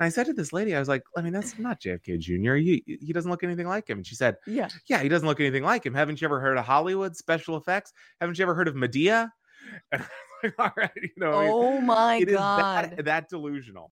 And I said to this lady, I was like, I mean, that's not JFK Jr. He, he doesn't look anything like him. And she said, Yeah. Yeah, he doesn't look anything like him. Haven't you ever heard of Hollywood special effects? Haven't you ever heard of Medea? And I was like, all right, you know, Oh my it is god. that, that delusional.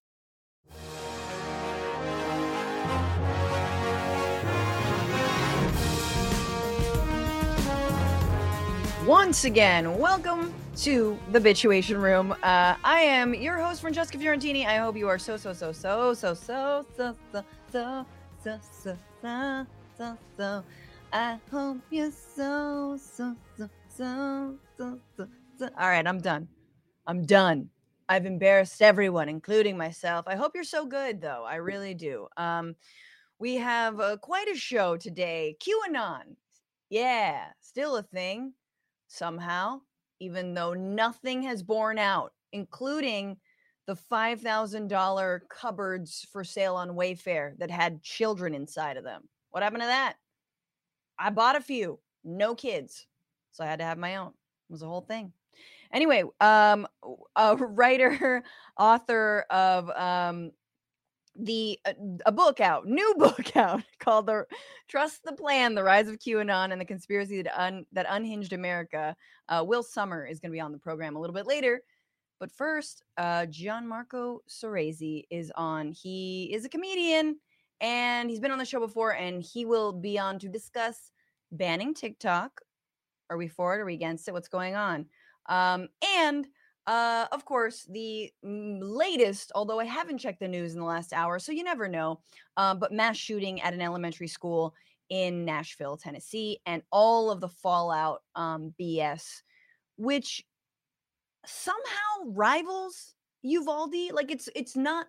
Once again, welcome to the Bitchuation Room. Uh, I am your host, Francesca Fiorentini. I hope you are so, so, so, so, so, so, so, so, so, so, so, so, so, so. I hope you're so, so, so, so, so, so, so. All right, I'm done. I'm done. I've embarrassed everyone, including myself. I hope you're so good, though. I really do. Um, we have uh, quite a show today. QAnon. Yeah, still a thing somehow, even though nothing has borne out, including the $5,000 cupboards for sale on Wayfair that had children inside of them. What happened to that? I bought a few, no kids. So I had to have my own. It was a whole thing. Anyway, um, a writer, author of um, the uh, a book out, new book out called "The Trust the Plan: The Rise of QAnon and the Conspiracy that un, that Unhinged America." Uh, Will Sommer is going to be on the program a little bit later, but first, uh, Gianmarco Soresi is on. He is a comedian and he's been on the show before, and he will be on to discuss banning TikTok. Are we for it? Are we against it? What's going on? Um, and uh, of course, the latest, although I haven't checked the news in the last hour, so you never know, um, but mass shooting at an elementary school in Nashville, Tennessee, and all of the fallout um, BS, which somehow rivals Uvalde. Like it's it's not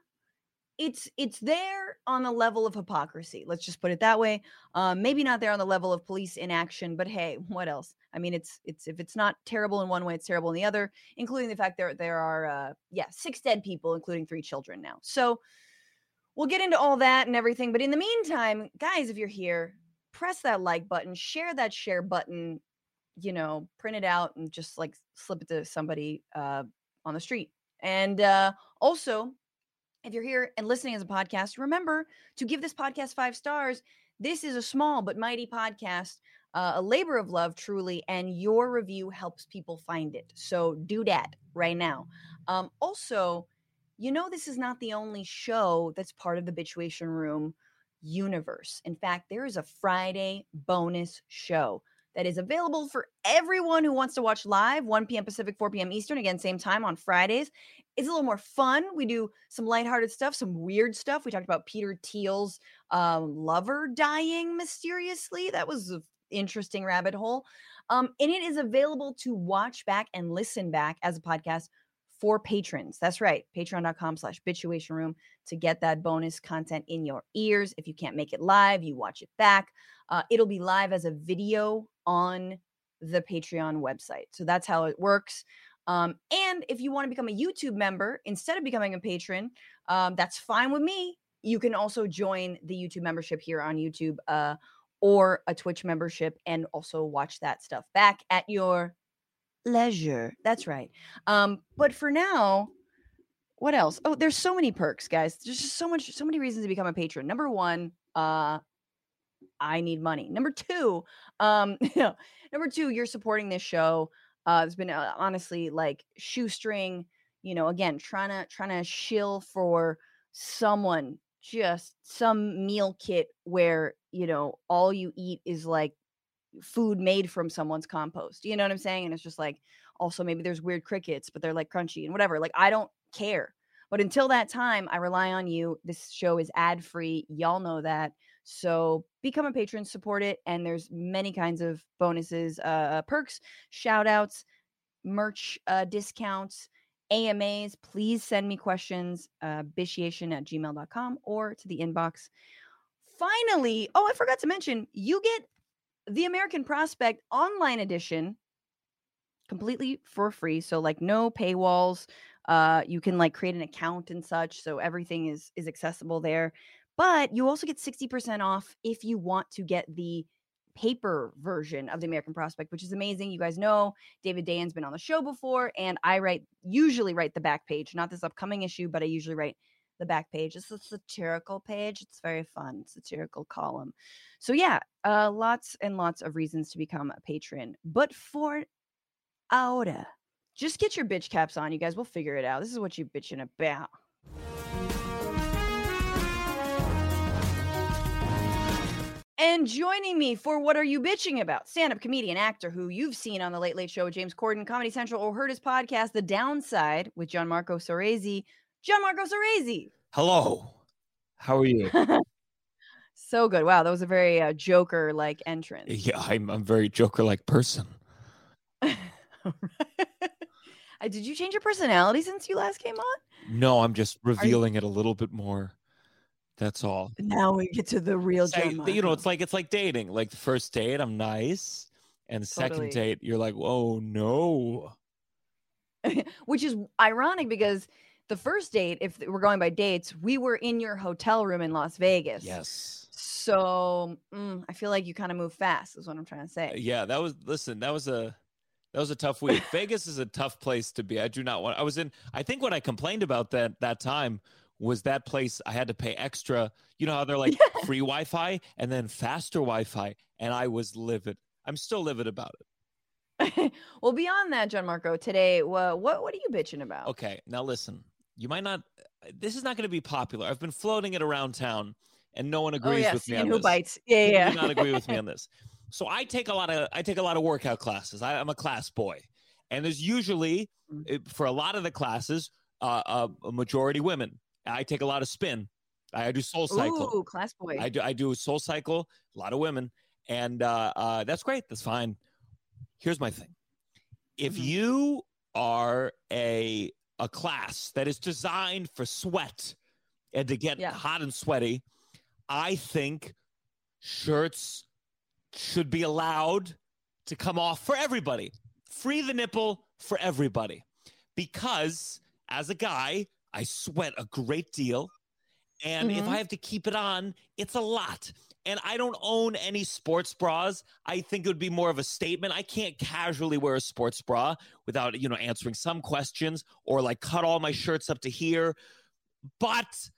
it's it's there on the level of hypocrisy let's just put it that way um maybe not there on the level of police inaction but hey what else? I mean it's it's if it's not terrible in one way it's terrible in the other including the fact there there are uh yeah six dead people including three children now. So we'll get into all that and everything but in the meantime guys if you're here press that like button share that share button you know print it out and just like slip it to somebody uh on the street. And uh also if you're here and listening as a podcast, remember to give this podcast five stars. This is a small but mighty podcast, uh, a labor of love, truly, and your review helps people find it. So do that right now. Um, also, you know, this is not the only show that's part of the Bitchuation Room universe. In fact, there is a Friday bonus show that is available for everyone who wants to watch live 1 p.m pacific 4 p.m eastern again same time on fridays it's a little more fun we do some lighthearted stuff some weird stuff we talked about peter thiel's um, lover dying mysteriously that was an interesting rabbit hole um, and it is available to watch back and listen back as a podcast for patrons that's right patreon.com slash bitchuation room to get that bonus content in your ears if you can't make it live you watch it back uh, it'll be live as a video on the Patreon website. So that's how it works. Um, and if you want to become a YouTube member instead of becoming a patron, um, that's fine with me. You can also join the YouTube membership here on YouTube uh, or a Twitch membership and also watch that stuff back at your leisure. That's right. Um, but for now, what else? Oh, there's so many perks, guys. There's just so much, so many reasons to become a patron. Number one, uh, I need money. Number two, um, number two, you're supporting this show. Uh, it's been uh, honestly like shoestring, you know, again, trying to trying to shill for someone, just some meal kit where you know all you eat is like food made from someone's compost. You know what I'm saying? And it's just like also maybe there's weird crickets, but they're like crunchy and whatever. Like I don't care. But until that time, I rely on you. This show is ad free. Y'all know that. So become a patron, support it, and there's many kinds of bonuses, uh, perks, shout outs, merch uh, discounts, AMAs. Please send me questions, uh, bitiation at gmail.com or to the inbox. Finally, oh, I forgot to mention, you get the American Prospect online edition completely for free. So like no paywalls. Uh, you can like create an account and such. So everything is is accessible there. But you also get 60% off if you want to get the paper version of the American Prospect, which is amazing. You guys know David Dayen's been on the show before, and I write usually write the back page, not this upcoming issue, but I usually write the back page. It's a satirical page. It's very fun, satirical column. So yeah, uh, lots and lots of reasons to become a patron. But for ahora, just get your bitch caps on, you guys. We'll figure it out. This is what you bitching about. And joining me for What Are You Bitching About? Stand up comedian, actor who you've seen on The Late Late Show with James Corden, Comedy Central, or heard his podcast, The Downside, with Gianmarco Soresi. Gianmarco Soresi. Hello. How are you? so good. Wow, that was a very uh, Joker like entrance. yeah, I'm a very Joker like person. Uh, Did you change your personality since you last came on? No, I'm just revealing it a little bit more. That's all. Now we get to the real Gianmarco. you know, it's like it's like dating. Like the first date, I'm nice, and the second date, you're like, oh no. which is ironic because the first date, if we're going by dates, we were in your hotel room in Las Vegas. Yes. So mm, I feel like you kind of move fast, is what I'm trying to say. Yeah, that was listen, that was a that was a tough week. Vegas is a tough place to be. I do not want I was in I think what I complained about that that time was that place I had to pay extra. You know how they're like Yeah. free Wi-Fi and then faster Wi-Fi and I was livid. I'm still livid about it. well, beyond that, Gianmarco, today, wha- what what are you bitching about? Okay, now listen. You might not this is not going to be popular. I've been floating it around town and no one agrees yeah, with me seeing on who this. bites. Yeah, yeah. do not agree with me on this. So I take a lot of I take a lot of workout classes. I, I'm a class boy, and there's usually Mm. for a lot of the classes uh, uh, a majority women. I take a lot of spin. I do Soul Cycle. Ooh, class boy. I do I do Soul Cycle. A lot of women, and uh, uh, that's great. That's fine. Here's my thing: if Mhm. you are a a class that is designed for sweat and to get Yeah. hot and sweaty, I think shirts should be allowed to come off for everybody. Free the nipple for everybody. Because as a guy, I sweat a great deal. And if Mhm. I have to keep it on, it's a lot. And I don't own any sports bras. I think it would be more of a statement. I can't casually wear a sports bra without, you know, answering some questions or like cut all my shirts up to here. But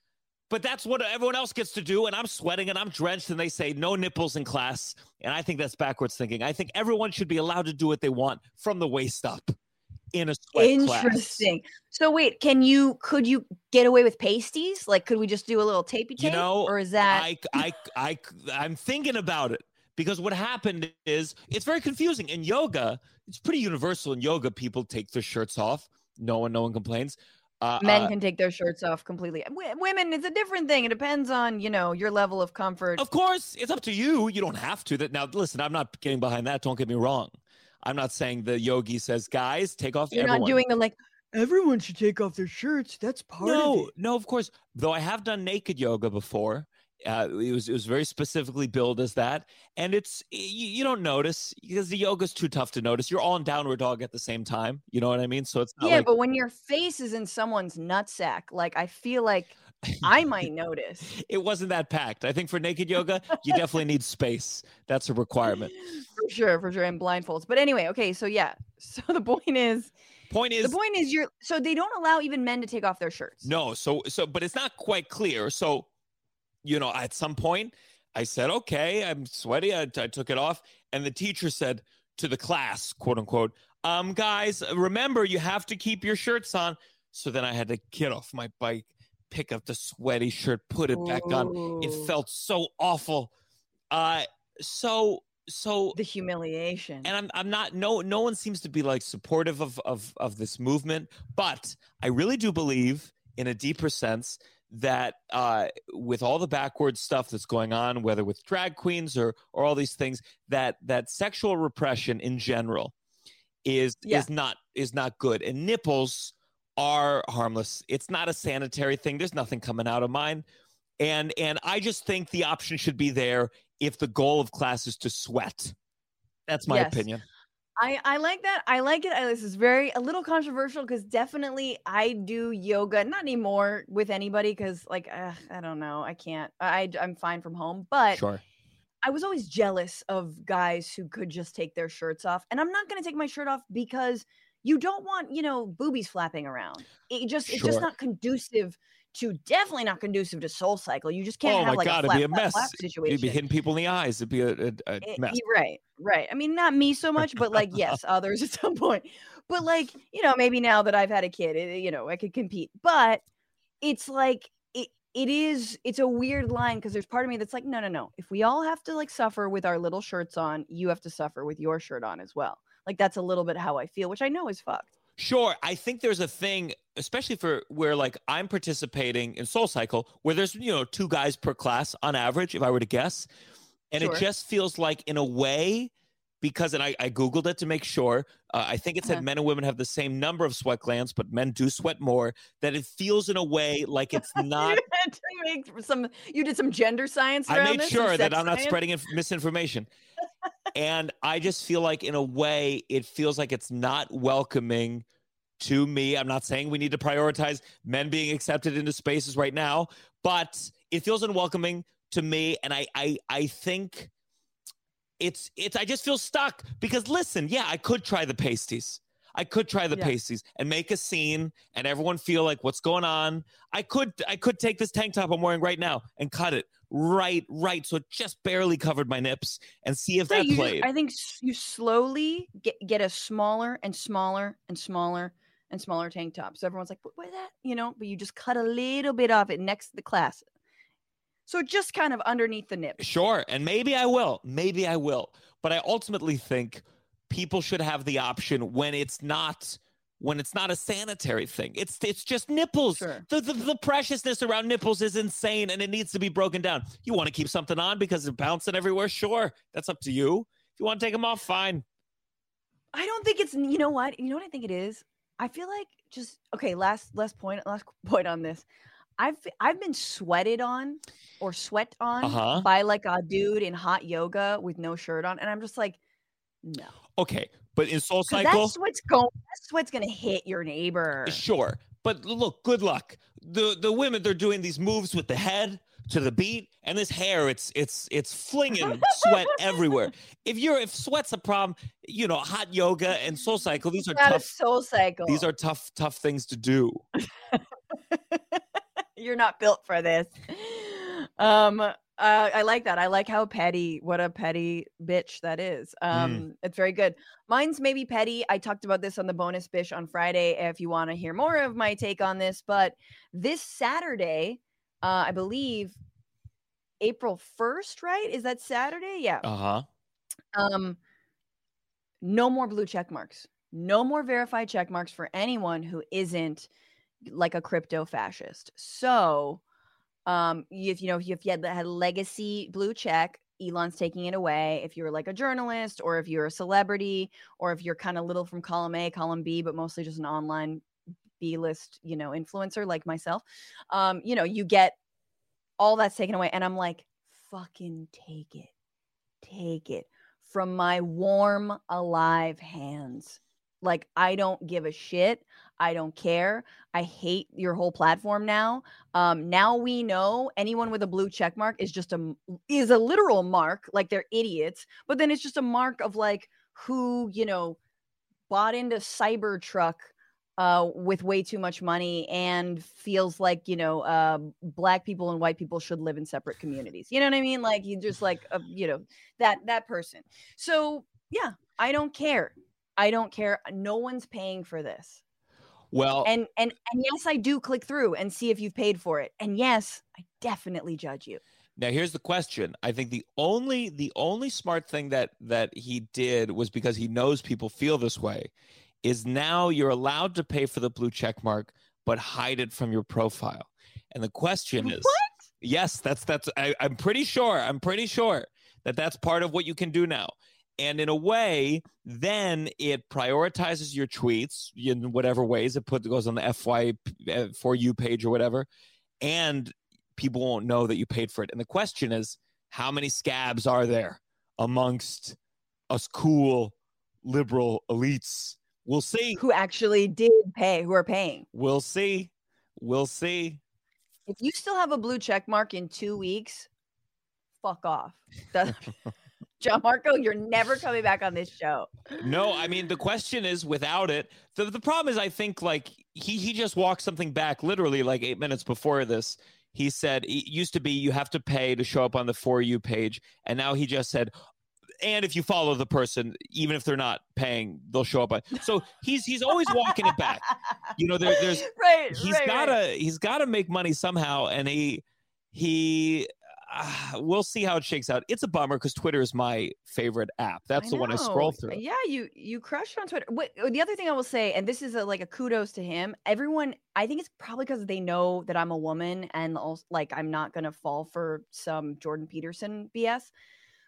but that's what everyone else gets to do and I'm sweating and I'm drenched and they say no nipples in class and I think that's backwards thinking. I think everyone should be allowed to do what they want from the waist up in a sweat class. Interesting. So wait, can you could you get away with pasties? Like, could we just do a little tapey tape? You know, or is that I, I, I, I'm thinking about it because what happened is it's very confusing in yoga. It's pretty universal in yoga. People take their shirts off. No one, no one complains. Uh, men uh, can take their shirts off completely? W- women, it's a different thing. It depends on you know your level of comfort. of course, it's up to you. You don't have to. That now, listen, I'm not getting behind that. Don't get me wrong. I'm not saying the yogi says, guys, take off. You're everyone. not doing the like. Everyone should take off their shirts. That's part of no, it. no, of course. Though I have done naked yoga before. Uh, it was it was very specifically billed as that, and it's you, you don't notice because the yoga's too tough to notice. You're all in downward dog at the same time. You know what I mean? So it's not Yeah, like but when your face is in someone's nutsack, like I feel like I might notice. it wasn't that packed. I think for naked yoga, you definitely need space. That's a requirement. For sure, for sure, and blindfolds. But anyway, okay, so yeah. So the point is, Point is, the point is, you're so they don't allow even men to take off their shirts. No, so so but it's not quite clear. So, you know, at some point I said, "Okay, I'm sweaty." I, I took it off, and the teacher said to the class, quote unquote, "Um, guys, remember you have to keep your shirts on." So then I had to get off my bike, pick up the sweaty shirt, put it back on. It felt so awful. Uh, so so the humiliation. and I'm I'm not no no one seems to be like supportive of of of this movement, but I really do believe in a deeper sense that uh, with all the backward stuff that's going on, whether with drag queens or or all these things, that that sexual repression in general is Yeah. is not is not good, and nipples are harmless. It's not a sanitary thing. There's nothing coming out of mine, and and I just think the option should be there if the goal of class is to sweat. That's my Yes. opinion. I I like that. I like it. I, this is very a little controversial because definitely I do yoga, not anymore with anybody because like uh, I don't know, I can't. I I'm fine from home, but Sure. I was always jealous of guys who could just take their shirts off, and I'm not going to take my shirt off because you don't want you know boobies flapping around. It just it's just not conducive to definitely not conducive to Soul Cycle. You just can't oh have my like god, a flat, it'd be a mess. flat situation. You'd be hitting people in the eyes. It'd be a, a, a mess. y- Right, right. I mean, not me so much, but like, yes, others at some point. But like, you know, maybe now that I've had a kid, eh, you know, I could compete. But it's like it it is it's a weird line because there's part of me that's like, no, no, no. If we all have to like suffer with our little shirts on, you have to suffer with your shirt on as well. Like that's a little bit how I feel, which I know is fucked. Sure, I think there's a thing, especially for where like I'm participating in Soul Cycle, where there's you know two guys per class on average, if I were to guess, and Sure. it just feels like in a way because and I, I googled it to make sure. Uh, I think it said Uh-huh. men and women have the same number of sweat glands, but men do sweat more. That it feels in a way like it's not. you make some. You did some gender science. I made this, sure that I'm not science? spreading inf- misinformation. And I just feel like, in a way, it feels like it's not welcoming to me. I'm not saying we need to prioritize men being accepted into spaces right now, but it feels unwelcoming to me. And I, I, I think it's, it's, I just feel stuck because listen, yeah, I could try the pasties. I could try the Yeah. pasties and make a scene and everyone feel like what's going on. I could I could take this tank top I'm wearing right now and cut it right right so it just barely covered my nips and see if Right, that you played. I think you slowly get get a smaller and smaller and smaller and smaller tank top. So everyone's like, "What that?" You know, but you just cut a little bit off it next to the class. So just kind of underneath the nip. Sure, and maybe I will. Maybe I will. But I ultimately think people should have the option when it's not when it's not a sanitary thing. It's it's just nipples. Sure. The, the the preciousness around nipples is insane and it needs to be broken down. You want to keep something on because they're bouncing everywhere? Sure. That's up to you. If you want to take them off, fine. I don't think it's you know what? You know what I think it is? I feel like just okay, last last point last point on this. I've I've been sweated on or sweat on Uh-huh. by like a dude in hot yoga with no shirt on and I'm just like no. Okay. But in Soul Cycle, That sweat's going that sweat's going to hit your neighbor. Sure, but look, good luck. The the women they're doing these moves with the head to the beat, and this hair it's it's it's flinging sweat everywhere. If you're if sweat's a problem, you know, hot yoga and soul cycle these are tough. soul cycle. These are tough tough things to do. You're not built for this. Um, uh, I like that. I like how petty. What a petty bitch that is. Mm. Um, it's very good. Mine's maybe petty. I talked about this on the bonus bish on Friday. If you want to hear more of my take on this, but this Saturday, uh, I believe April first. Right? Is that Saturday? Yeah. Uh huh. um no more blue check marks no more verified check marks for anyone who isn't like a crypto fascist so um if you know if you had, had a legacy blue check elon's taking it away if you're like a journalist or if you're a celebrity or if you're kind of little from column a column b but mostly just an online b list you know influencer like myself um you know you get all that's taken away and i'm like fucking take it take it from my warm, alive hands. Like, I don't give a shit. I don't care. I hate your whole platform now. Um, now we know anyone with a blue check mark is just a is a literal mark, like they're idiots. But then it's just a mark of like who you know bought into Cybertruck uh, with way too much money and feels like you know uh, black people and white people should live in separate communities. You know what I mean? Like you just like uh, you know that that person. So yeah, I don't care. I don't care. No one's paying for this. Well, And and and yes, I do click through and see if you've paid for it. And yes, I definitely judge you. Now here's the question. I think the only the only smart thing that that he did was because he knows people feel this way is now you're allowed to pay for the blue check mark but hide it from your profile. And the question is Yes, that's that's I, I'm pretty sure. I'm pretty sure that that's part of what you can do now. And in a way, then it prioritizes your tweets in whatever ways it put goes on the FY uh, for you page or whatever, and people won't know that you paid for it. And the question is, how many scabs are there amongst us cool liberal elites? We'll see. Who actually did pay? Who are paying? We'll see. We'll see. If you still have a blue check mark in two weeks, fuck off. Gianmarco, you're never coming back on this show. No, I mean the question is without it. The the problem is I think like he he just walked something back literally like 8 minutes before this. He said it used to be you have to pay to show up on the for you page and now he just said and if you follow the person even if they're not paying they'll show up on so he's he's always walking it back you know there, there's right. he's right, gotta right. he's gotta make money somehow and he he uh, we'll see how it shakes out it's a bummer because twitter is my favorite app that's the one i scroll through Yeah, you you crushed on Twitter. What, the other thing I will say, and this is a, like a kudos to him. Everyone, I think it's probably because they know that I'm a woman and also like I'm not gonna fall for some Jordan Peterson BS.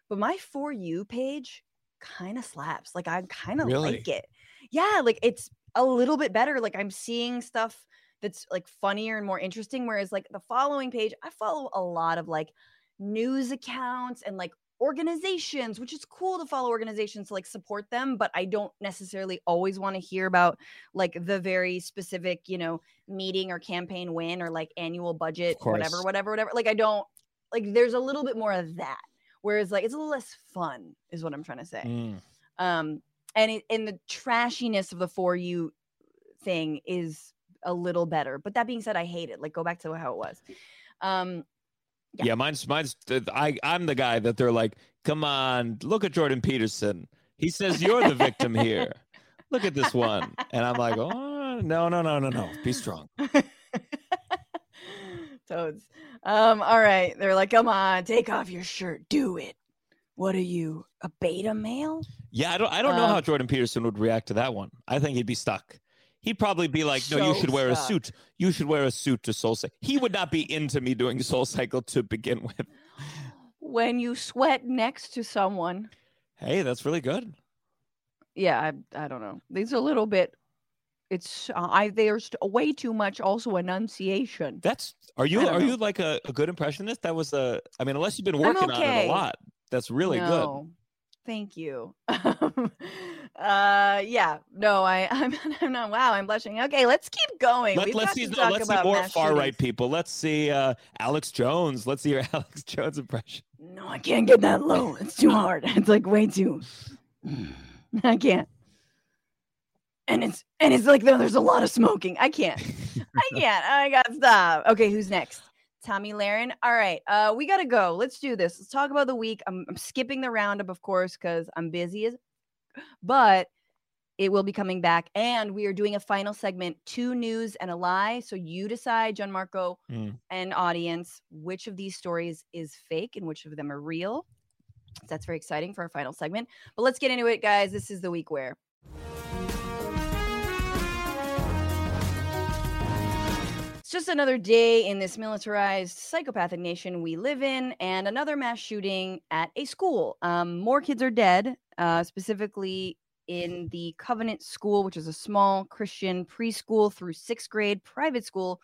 But my for you page kind of slaps. Like I kind of Really? like it. Yeah, like it's a little bit better. Like I'm seeing stuff that's like funnier and more interesting. Whereas like the following page, I follow a lot of like news accounts and like organizations, which is cool to follow organizations to like support them, but I don't necessarily always want to hear about like the very specific, you know, meeting or campaign win or like annual budget, whatever, whatever, whatever. Like I don't like there's a little bit more of that. Whereas like it's a little less fun, is what I'm trying to say. Mm. Um and it and the trashiness of the for you thing is a little better. But that being said, I hate it. Like go back to how it was. Um Yeah. Yeah. mine's mine's. I I'm the guy that they're like, come on, look at Jordan Peterson. He says you're the victim here. Look at this one, and I'm like, oh no no no no no, be strong. Toads. Um, all right. They're like, come on, take off your shirt. Do it. What are you? A beta male? Yeah, I don't I don't know Um, how Jordan Peterson would react to that one. I think he'd be stuck. He'd probably be like, no, you should wear a suit. You should wear a suit to Soul Cycle. He would not be into me doing Soul Cycle to begin with. When you sweat next to someone. Hey, that's really good. Yeah, I, I don't know. These a little bit. It's uh, I there's way too much also enunciation. That's are you are know. you like a, a good impressionist? That was a I mean, unless you've been working on it a lot, that's really good. no, Thank you. Uh, yeah. No, I, I'm, I'm not. Wow, I'm blushing. Okay, let's keep going. Let, got see, no, let's see more far right people. Let's see uh, Alex Jones. Let's see your Alex Jones impression. No, I can't get that low. It's too hard. It's like way too. I can't. And it's and it's like there's a lot of smoking. I can't. I can't. I got to stop. Okay, who's next? Tomi Lahren. All right, uh, we gotta go. Let's do this. Let's talk about the week. I'm, I'm skipping the roundup, of course, because I'm busy as. But it will be coming back, and we are doing a final segment: two news and a lie. So you decide, Gianmarco Mm. and audience, which of these stories is fake and which of them are real. So that's very exciting for our final segment. But let's get into it, guys. This is the week where. It's just another day in this militarized, psychopathic nation we live in, and another mass shooting at a school. Um, more kids are dead, uh, specifically in the Covenant School, which is a small Christian preschool through sixth grade private school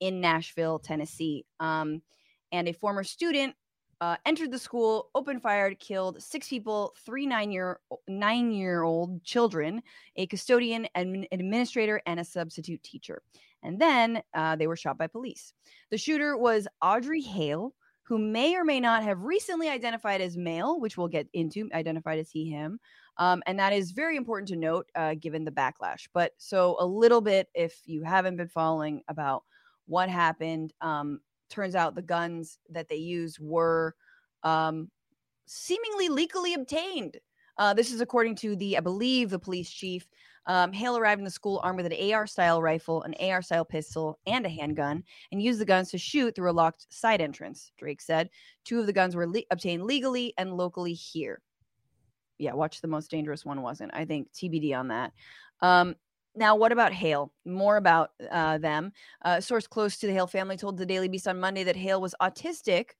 in Nashville, Tennessee. Um, and a former student uh, entered the school, opened fire, killed six people, three nine year nine year old children, a custodian, an administrator, and a substitute teacher. And then uh, they were shot by police. The shooter was Audrey Hale, who may or may not have recently identified as male, which we'll get into, identified as he, him. Um, and that is very important to note uh, given the backlash. But so a little bit, if you haven't been following about what happened, um, turns out the guns that they used were um, seemingly legally obtained. Uh, this is according to the, I believe, the police chief. Um, Hale arrived in the school armed with an AR style rifle, an AR style pistol, and a handgun, and used the guns to shoot through a locked side entrance. Drake said two of the guns were le- obtained legally and locally here. Yeah, watch the most dangerous one wasn't. I think TBD on that. Um, now, what about Hale? More about uh, them. Uh, source close to the Hale family told the Daily Beast on Monday that Hale was autistic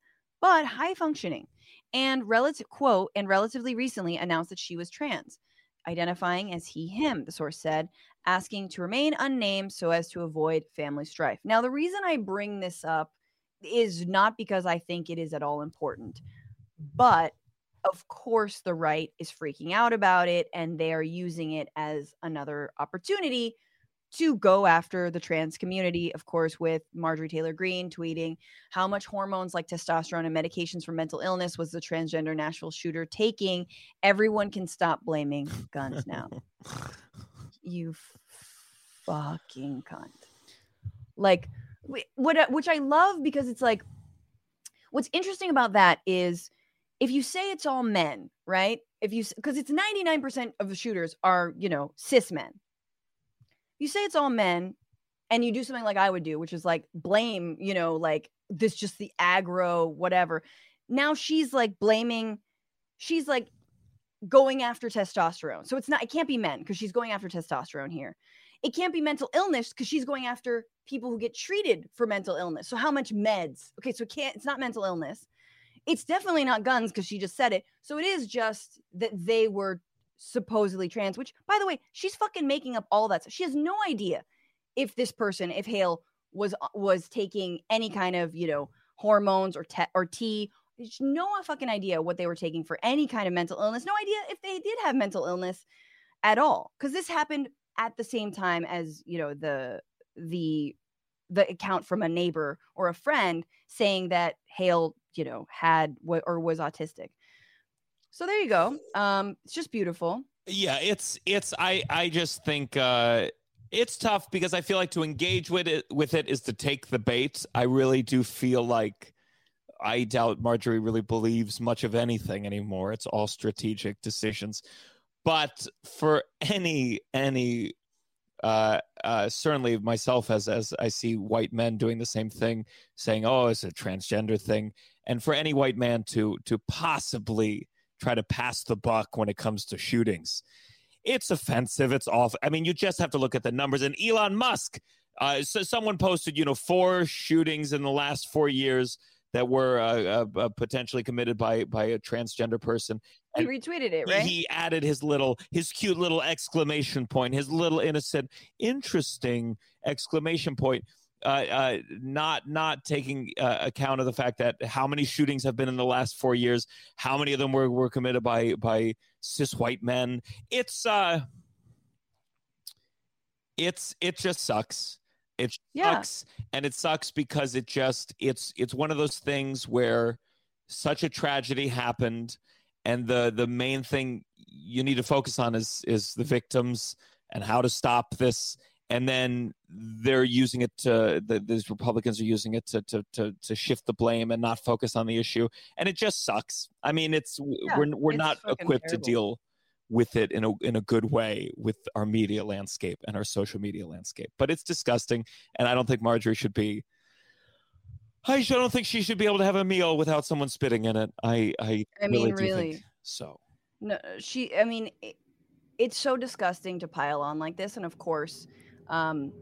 but high functioning, and relative quote and relatively recently announced that she was trans, identifying as he him. The source said, asking to remain unnamed so as to avoid family strife. Now, the reason I bring this up is not because I think it is at all important, but of course the right is freaking out about it and they are using it as another opportunity to go after the trans community, of course, with Marjorie Taylor Greene tweeting how much hormones like testosterone and medications for mental illness was the transgender Nashville shooter taking. Everyone can stop blaming guns now. you fucking cunt. Like, what, uh, which I love because it's like, what's interesting about that is if you say it's all men, right? If you, because it's 99% of the shooters are, you know, cis men you say it's all men and you do something like I would do, which is like blame, you know, like this just the aggro, whatever. Now she's like blaming, she's like going after testosterone. So it's not, it can't be men because she's going after testosterone here. It can't be mental illness because she's going after people who get treated for mental illness. So how much meds? Okay, so it can't, it's not mental illness. It's definitely not guns because she just said it. So it is just that they were supposedly trans, which by the way, she's fucking making up all that. She has no idea if this person, if Hale was uh, was taking any kind of, you know, hormones or te- or tea. There's no fucking idea what they were taking for any kind of mental illness. No idea if they did have mental illness at all. Because this happened at the same time as, you know, the the the account from a neighbor or a friend saying that Hale, you know, had what or was autistic. So there you go. Um, it's just beautiful. Yeah, it's it's I I just think uh it's tough because I feel like to engage with it with it is to take the bait. I really do feel like I doubt Marjorie really believes much of anything anymore. It's all strategic decisions. But for any any uh, uh, certainly myself as as I see white men doing the same thing, saying, "Oh, it's a transgender thing," and for any white man to to possibly try to pass the buck when it comes to shootings. It's offensive. It's awful. I mean, you just have to look at the numbers. And Elon Musk, uh, so someone posted, you know, four shootings in the last four years that were uh, uh, uh potentially committed by by a transgender person. And he retweeted it, right? He added his little, his cute little exclamation point, his little innocent, interesting exclamation point uh, uh, not not taking uh, account of the fact that how many shootings have been in the last four years, how many of them were, were committed by by cis white men. It's uh, it's it just sucks. It yeah. sucks, and it sucks because it just it's it's one of those things where such a tragedy happened, and the the main thing you need to focus on is is the victims and how to stop this and then they're using it to the, these republicans are using it to, to to to shift the blame and not focus on the issue and it just sucks i mean it's yeah, we're we're not equipped terrible. to deal with it in a in a good way with our media landscape and our social media landscape but it's disgusting and i don't think marjorie should be I don't think she should be able to have a meal without someone spitting in it. I I, I really mean, really. So. No, she. I mean, it, it's so disgusting to pile on like this, and of course, um,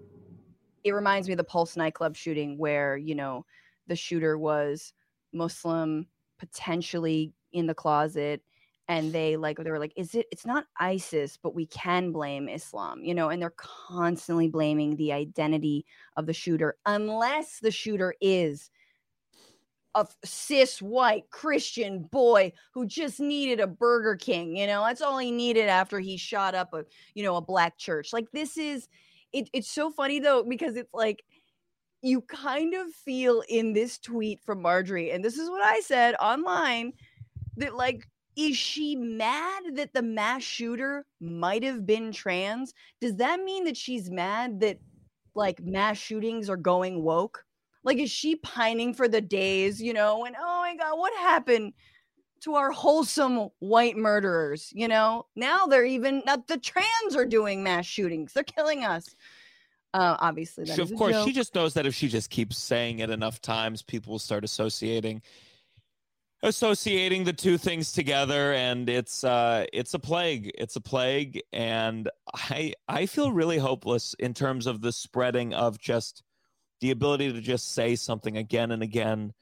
it reminds me of the Pulse nightclub shooting where, you know, the shooter was Muslim, potentially in the closet. And they like, they were like, is it, it's not ISIS, but we can blame Islam, you know, and they're constantly blaming the identity of the shooter, unless the shooter is a cis white Christian boy who just needed a Burger King. You know, that's all he needed after he shot up a, you know, a black church. Like this is it, it's so funny though because it's like you kind of feel in this tweet from Marjorie, and this is what I said online that like is she mad that the mass shooter might have been trans? Does that mean that she's mad that like mass shootings are going woke? Like, is she pining for the days, you know, and oh my God, what happened to our wholesome white murderers. You know, now they're even not the trans are doing mass shootings. They're killing us. Uh, obviously, she, of course, she just knows that if she just keeps saying it enough times, people will start associating associating the two things together and it's uh it's a plague it's a plague and i i feel really hopeless in terms of the spreading of just the ability to just say something again and again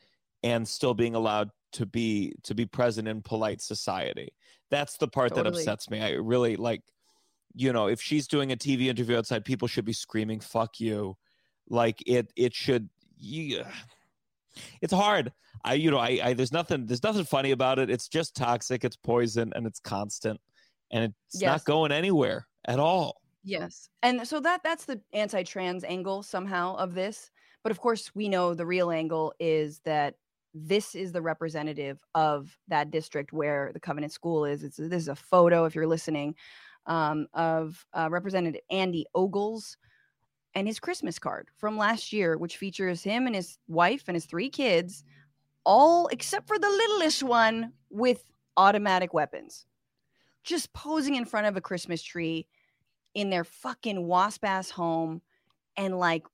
and still being allowed to be to be present in polite society. That's the part totally. that upsets me. I really like, you know, if she's doing a TV interview outside, people should be screaming "fuck you," like it. It should. You, it's hard. I, you know, I, I, there's nothing, there's nothing funny about it. It's just toxic. It's poison, and it's constant, and it's yes. not going anywhere at all. Yes. And so that that's the anti-trans angle somehow of this. But of course, we know the real angle is that this is the representative of that district where the Covenant School is. It's this is a photo, if you're listening, um, of uh, Representative Andy Ogles and his Christmas card from last year, which features him and his wife and his three kids, all except for the littlest one with automatic weapons, just posing in front of a Christmas tree in their fucking wasp ass home and like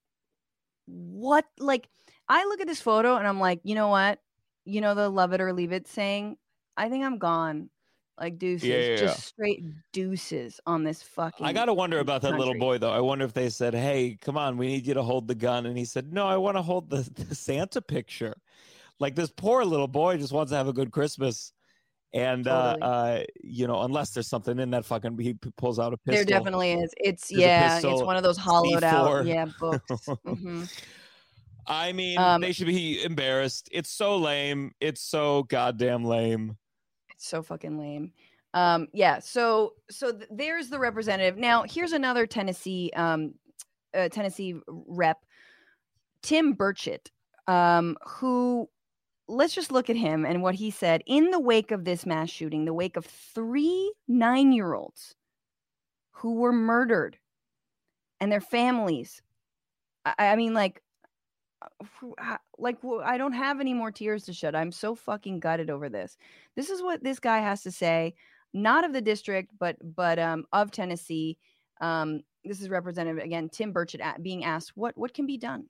what like I look at this photo and I'm like, you know what? You know the love it or leave it saying, I think I'm gone. Like deuces, Yeah, yeah, just yeah. straight deuces on this fucking. I gotta wonder about that little boy though. I wonder if they said, "Hey, come on, we need you to hold the gun," and he said, "No, I want to hold the, the Santa picture." Like this poor little boy just wants to have a good Christmas, and Totally. uh, uh, you know, unless there's something in that fucking, he pulls out a pistol. There definitely is. It's There's yeah, it's one of those hollowed out yeah books. hmm I mean, Um, they should be embarrassed. It's so lame. It's so goddamn lame. It's so fucking lame. Um, yeah. So so th- there's the representative. Now here's another Tennessee um, uh, Tennessee rep, Tim Burchett, um, who let's just look at him and what he said in the wake of this mass shooting, the wake of three nine year olds who were murdered and their families. I, I mean, like. Who- ha- Like I don't have any more tears to shed. I'm so fucking gutted over this. This is what this guy has to say, not of the district, but but um, of Tennessee. Um, this is Representative again Tim Burchett a- being asked what what can be done.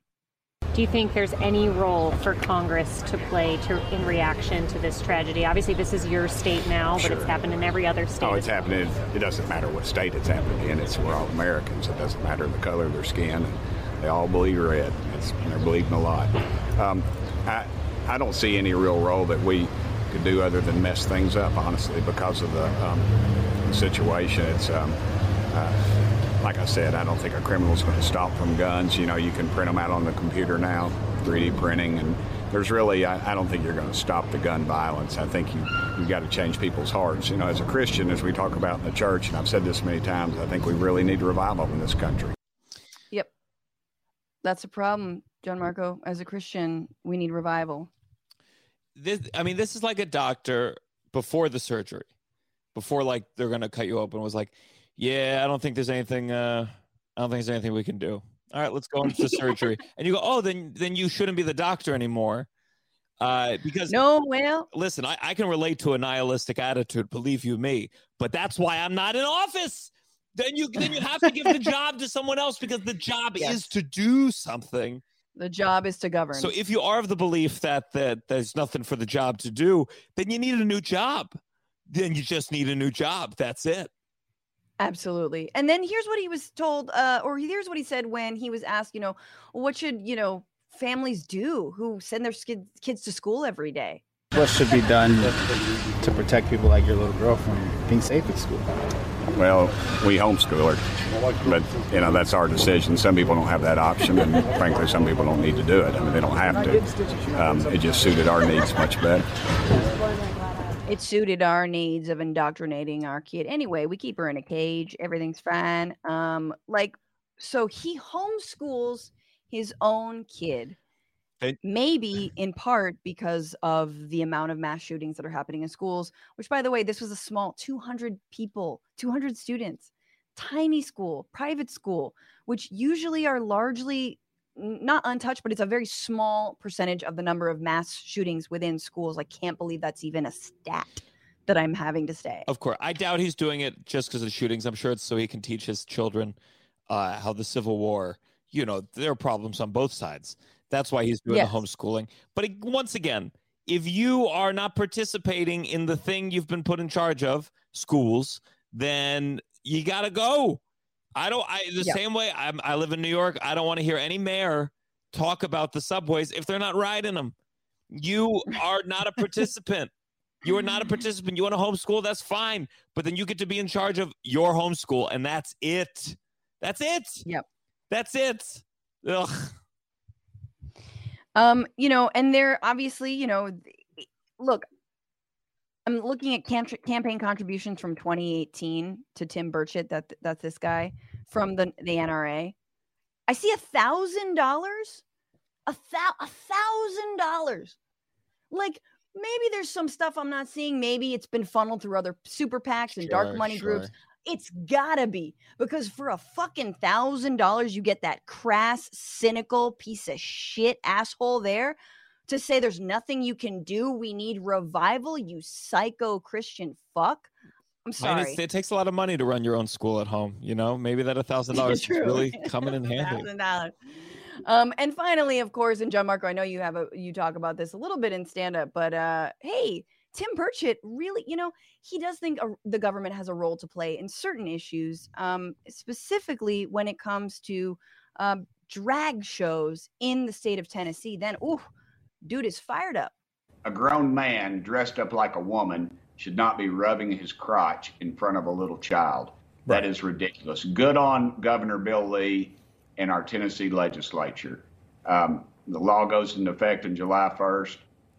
Do you think there's any role for Congress to play to, in reaction to this tragedy? Obviously, this is your state now, but it's Sure. happened in every other state. Oh, it's happening. It doesn't matter what state it's happening in. It's we're all Americans. It doesn't matter the color of their skin. They all bleed red. It's, and they're bleeding a lot. Um, I, I don't see any real role that we could do other than mess things up, honestly, because of the um, situation. It's um, uh, like I said, I don't think a criminal's going to stop from guns. You know, you can print them out on the computer now, 3D printing, and there's really, I, I don't think you're going to stop the gun violence. I think you you got to change people's hearts. You know, as a Christian, as we talk about in the church, and I've said this many times, I think we really need revival in this country. That's a problem, Gianmarco. As a Christian, we need revival. This, I mean, this is like a doctor before the surgery, before like they're gonna cut you open. Was like, yeah, I don't think there's anything. Uh, I don't think there's anything we can do. All right, let's go into the surgery. And you go, oh, then then you shouldn't be the doctor anymore, uh, because No, well, listen, I, I can relate to a nihilistic attitude, believe you me, but that's why I'm not in office. Then you then you have to give the job to someone else because the job Yes. is to do something. the job is to govern. So if you are of the belief that that there's nothing for the job to do, then you need a new job. Then you just need a new job. That's it. Absolutely. And then here's what he was told, uh, or here's what he said when he was asked, you know, what should, you know, families do who send their skid- kids to school every day? What should be done to protect people like your little girl from being safe at school? Well, we homeschool her, but you know that's our decision. Some people don't have that option, and frankly, some people don't need to do it. I mean, they don't have to. Um, it just suited our needs much better. It suited our needs of indoctrinating our kid. Anyway, we keep her in a cage. Everything's fine. Um, like, so he homeschools his own kid. And- Maybe in part because of the amount of mass shootings that are happening in schools, which, by the way, this was a small 200 people, 200 students, tiny school, private school, which usually are largely not untouched, but it's a very small percentage of the number of mass shootings within schools. I can't believe that's even a stat that I'm having to say. Of course, I doubt he's doing it just because of shootings. I'm sure it's so he can teach his children uh, how the Civil War. You know, there are problems on both sides. That's why he's doing Yes. the homeschooling. But it- once again, if you are not participating in the thing you've been put in charge of, schools, then you got to go. I don't. I the Yeah. same way. I'm, I live in New York. I don't want to hear any mayor talk about the subways if they're not riding them. You are not a participant. You are not a participant. You want to homeschool? That's fine. But then you get to be in charge of your homeschool, and that's it. That's it. Yep. That's it. Ugh. Um, you know, and they're obviously, you know, look, I'm looking at can- campaign contributions from 2018 to Tim Burchett. That that's this guy from the the NRA. I see a thousand dollars, a thou a thousand dollars. Like maybe there's some stuff I'm not seeing. Maybe it's been funneled through other super PACs and dark money sure. groups. It's gotta be because for a fucking thousand dollars, you get that crass, cynical piece of shit asshole there to say there's nothing you can do. We need revival, you psycho Christian fuck. I'm sorry. it's- it takes a lot of money to run your own school at home. You know, maybe that a thousand dollars is really coming in handy. $1,000. Um, and finally, of course, and Gianmarco, I know you have a you talk about this a little bit in stand up, but uh, hey, Tim Burchett really, you know, he does think a, the government has a role to play in certain issues, um, specifically when it comes to um, drag shows in the state of Tennessee. Then, ooh, dude is fired up. A grown man dressed up like a woman should not be rubbing his crotch in front of a little child. That is ridiculous. Good on Governor Bill Lee and our Tennessee legislature. Um, the law goes into effect on July 1st.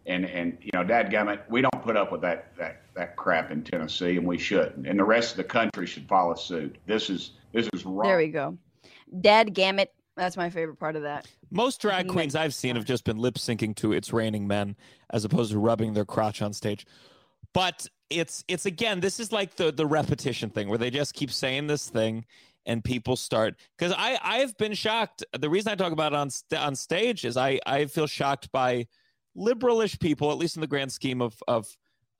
And, and you know, dadgummit, we don't put up with that, that, that crap in Tennessee, and we shouldn't. And the rest of the country should follow suit. This is this is wrong. There we go. Dad Gammit. That's my favorite part of that. Most drag queens I've seen have just been lip syncing to "It's Raining Men" as opposed to rubbing their crotch on stage. But it's it's again, this is like the the repetition thing where they just keep saying this thing, and people start because I I've been shocked. The reason I talk about it on st- on stage is I I feel shocked by liberalish people, at least in the grand scheme of of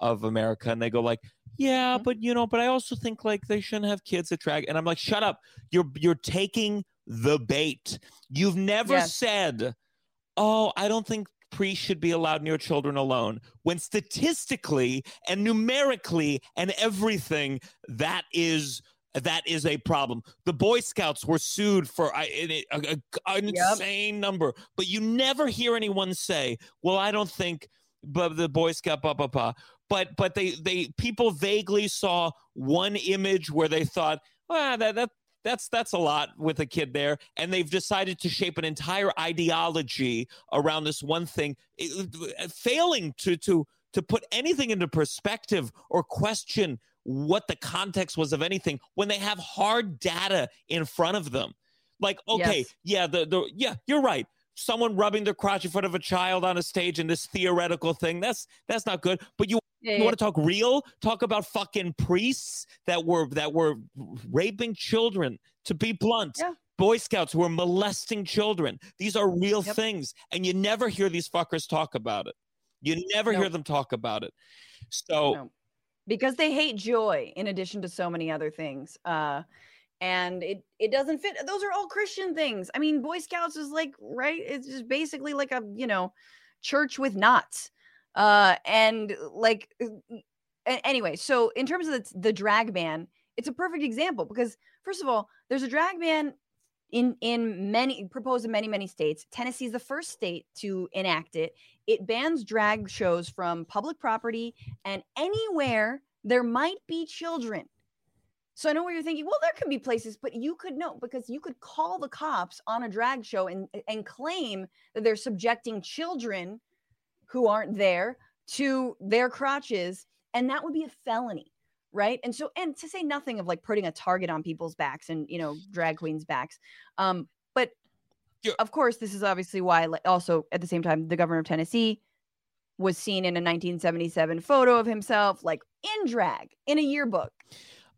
of America, and they go like, yeah, Mhm. but you know, but I also think like they shouldn't have kids at drag, and I'm like, shut up, you're you're taking the bait. You've never Yes. said, oh, I don't think priests should be allowed near children alone. When statistically and numerically and everything, that is that is a problem. The Boy Scouts were sued for a, a- a- an Yep. insane number, but you never hear anyone say, "Well, I don't think." But the Boy Scout, blah blah blah. But but they they people vaguely saw one image where they thought, "Ah, that that that's that's a lot with a kid there and they've decided to shape an entire ideology around this one thing it- failing to to to put anything into perspective or question what the context was of anything when they have hard data in front of them like okay Yes. yeah the, the yeah you're right someone rubbing their crotch in front of a child on a stage in this theoretical thing that's that's not good but you Yeah, you want to talk real? Talk about fucking priests that were that were raping children. To be blunt, Yeah. Boy Scouts who were molesting children. These are real Yep. things, and you never hear these fuckers talk about it. You never hear them talk about it. So No. Because they hate joy in addition to so many other things uh and it it doesn't fit those are all christian things. I mean boy scouts is like right it's just basically like a you know church with knots uh and like uh, anyway so in terms of the, the drag ban it's a perfect example because first of all there's a drag ban in in many proposed in many many states tennessee is the first state to enact it it bans drag shows from public property and anywhere there might be children. So I know what you're thinking. Well, there could be places, but you could know because you could call the cops on a drag show and and claim that they're subjecting children who aren't there to their crotches, and that would be a felony, right? And so, and to say nothing of like putting a target on people's backs and you know drag queens' backs. Um, but Yeah. of course, this is obviously why. like, Also, at the same time, the governor of Tennessee was seen in a 1977 photo of himself, like in drag, in a yearbook.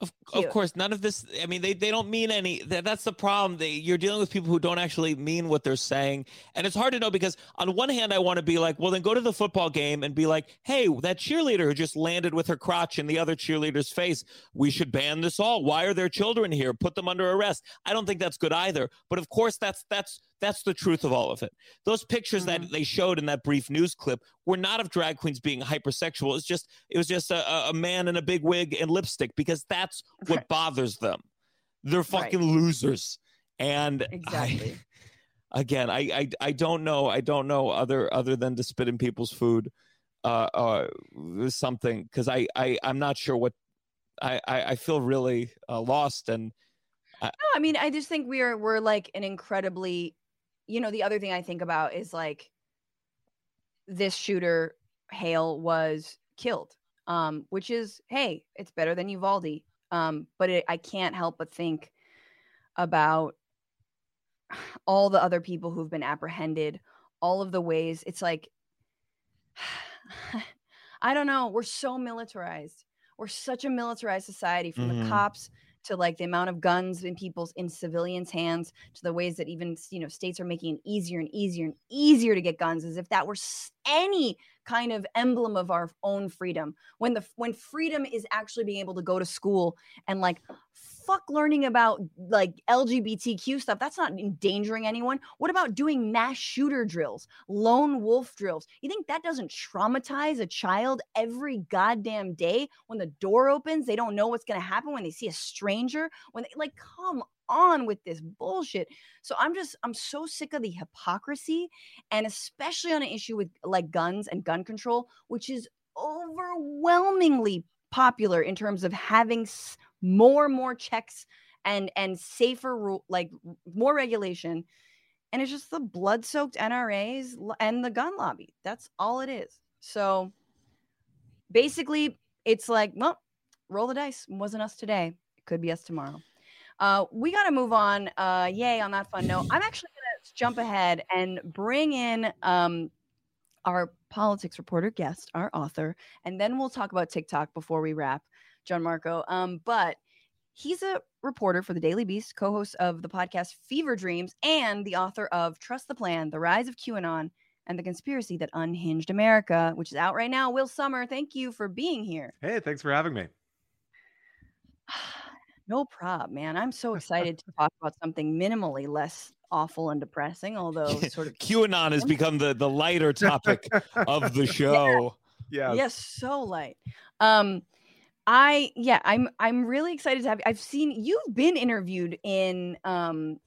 Of, of course, none of this. I mean, they, they don't mean any. That, that's the problem. They, you're dealing with people who don't actually mean what they're saying, and it's hard to know because on one hand, I want to be like, well, then go to the football game and be like, hey, that cheerleader who just landed with her crotch in the other cheerleader's face, we should ban this all. Why are there children here? Put them under arrest. I don't think that's good either. But of course, that's that's that's the truth of all of it. Those pictures that they showed in that brief news clip were not of drag queens being hypersexual. It's just it was just a, a- man in a big wig and lipstick because that's what Right. bothers them. They're fucking losers. And I- Exactly. again, I, I I don't know. I don't know other other than to spit in people's food, uh, uh something because I I I'm not sure what I I, I feel really uh, lost and No, I mean, I just think we are we're like an incredibly, you know, the other thing I think about is like this shooter Hale was killed. um, which is hey, it's better than Uvalde. Um, but it, I can't help but think about all the other people who've been apprehended, all of the ways it's like, I don't know. We're so militarized. We're such a militarized society from Mhm. the cops to like the amount of guns in people's in civilians hands to the ways that even you know states are making it easier and easier and easier to get guns as if that were any kind of emblem of our own freedom. When the when freedom is actually being able to go to school and like fuck learning about like lgbtq stuff? That's not endangering anyone. What about doing mass shooter drills lone wolf drills? You think that doesn't traumatize a child every goddamn day? When the door opens they don't know what's going to happen when they see a stranger? When they like come on with this bullshit. So i'm just i'm so sick of the hypocrisy and especially on an issue with like guns and gun control which is overwhelmingly popular in terms of having more and more checks and and safer rule like more regulation and it's just the blood-soaked nras and the gun lobby. That's all it is. So basically it's like well roll the dice. Wasn't us today. It could be us tomorrow. Uh, we got to move on. Uh, yay on that fun note. I'm actually going to jump ahead and bring in um, our politics reporter guest, our author, and then we'll talk about TikTok before we wrap, Gianmarco. Um, but he's a reporter for the Daily Beast, co host of the podcast Fever Dreams, and the author of Trust the Plan The Rise of QAnon and the Conspiracy That Unhinged America, which is out right now. Will Sommer, thank you for being here. Hey, thanks for having me. No prob, man. I'm so excited to talk about something minimally less awful and depressing, although sort of QAnon has become the the lighter topic of the show. Yeah. yes, so light. Um, I yeah, I'm I'm really excited to have. I've seen you've been interviewed in um,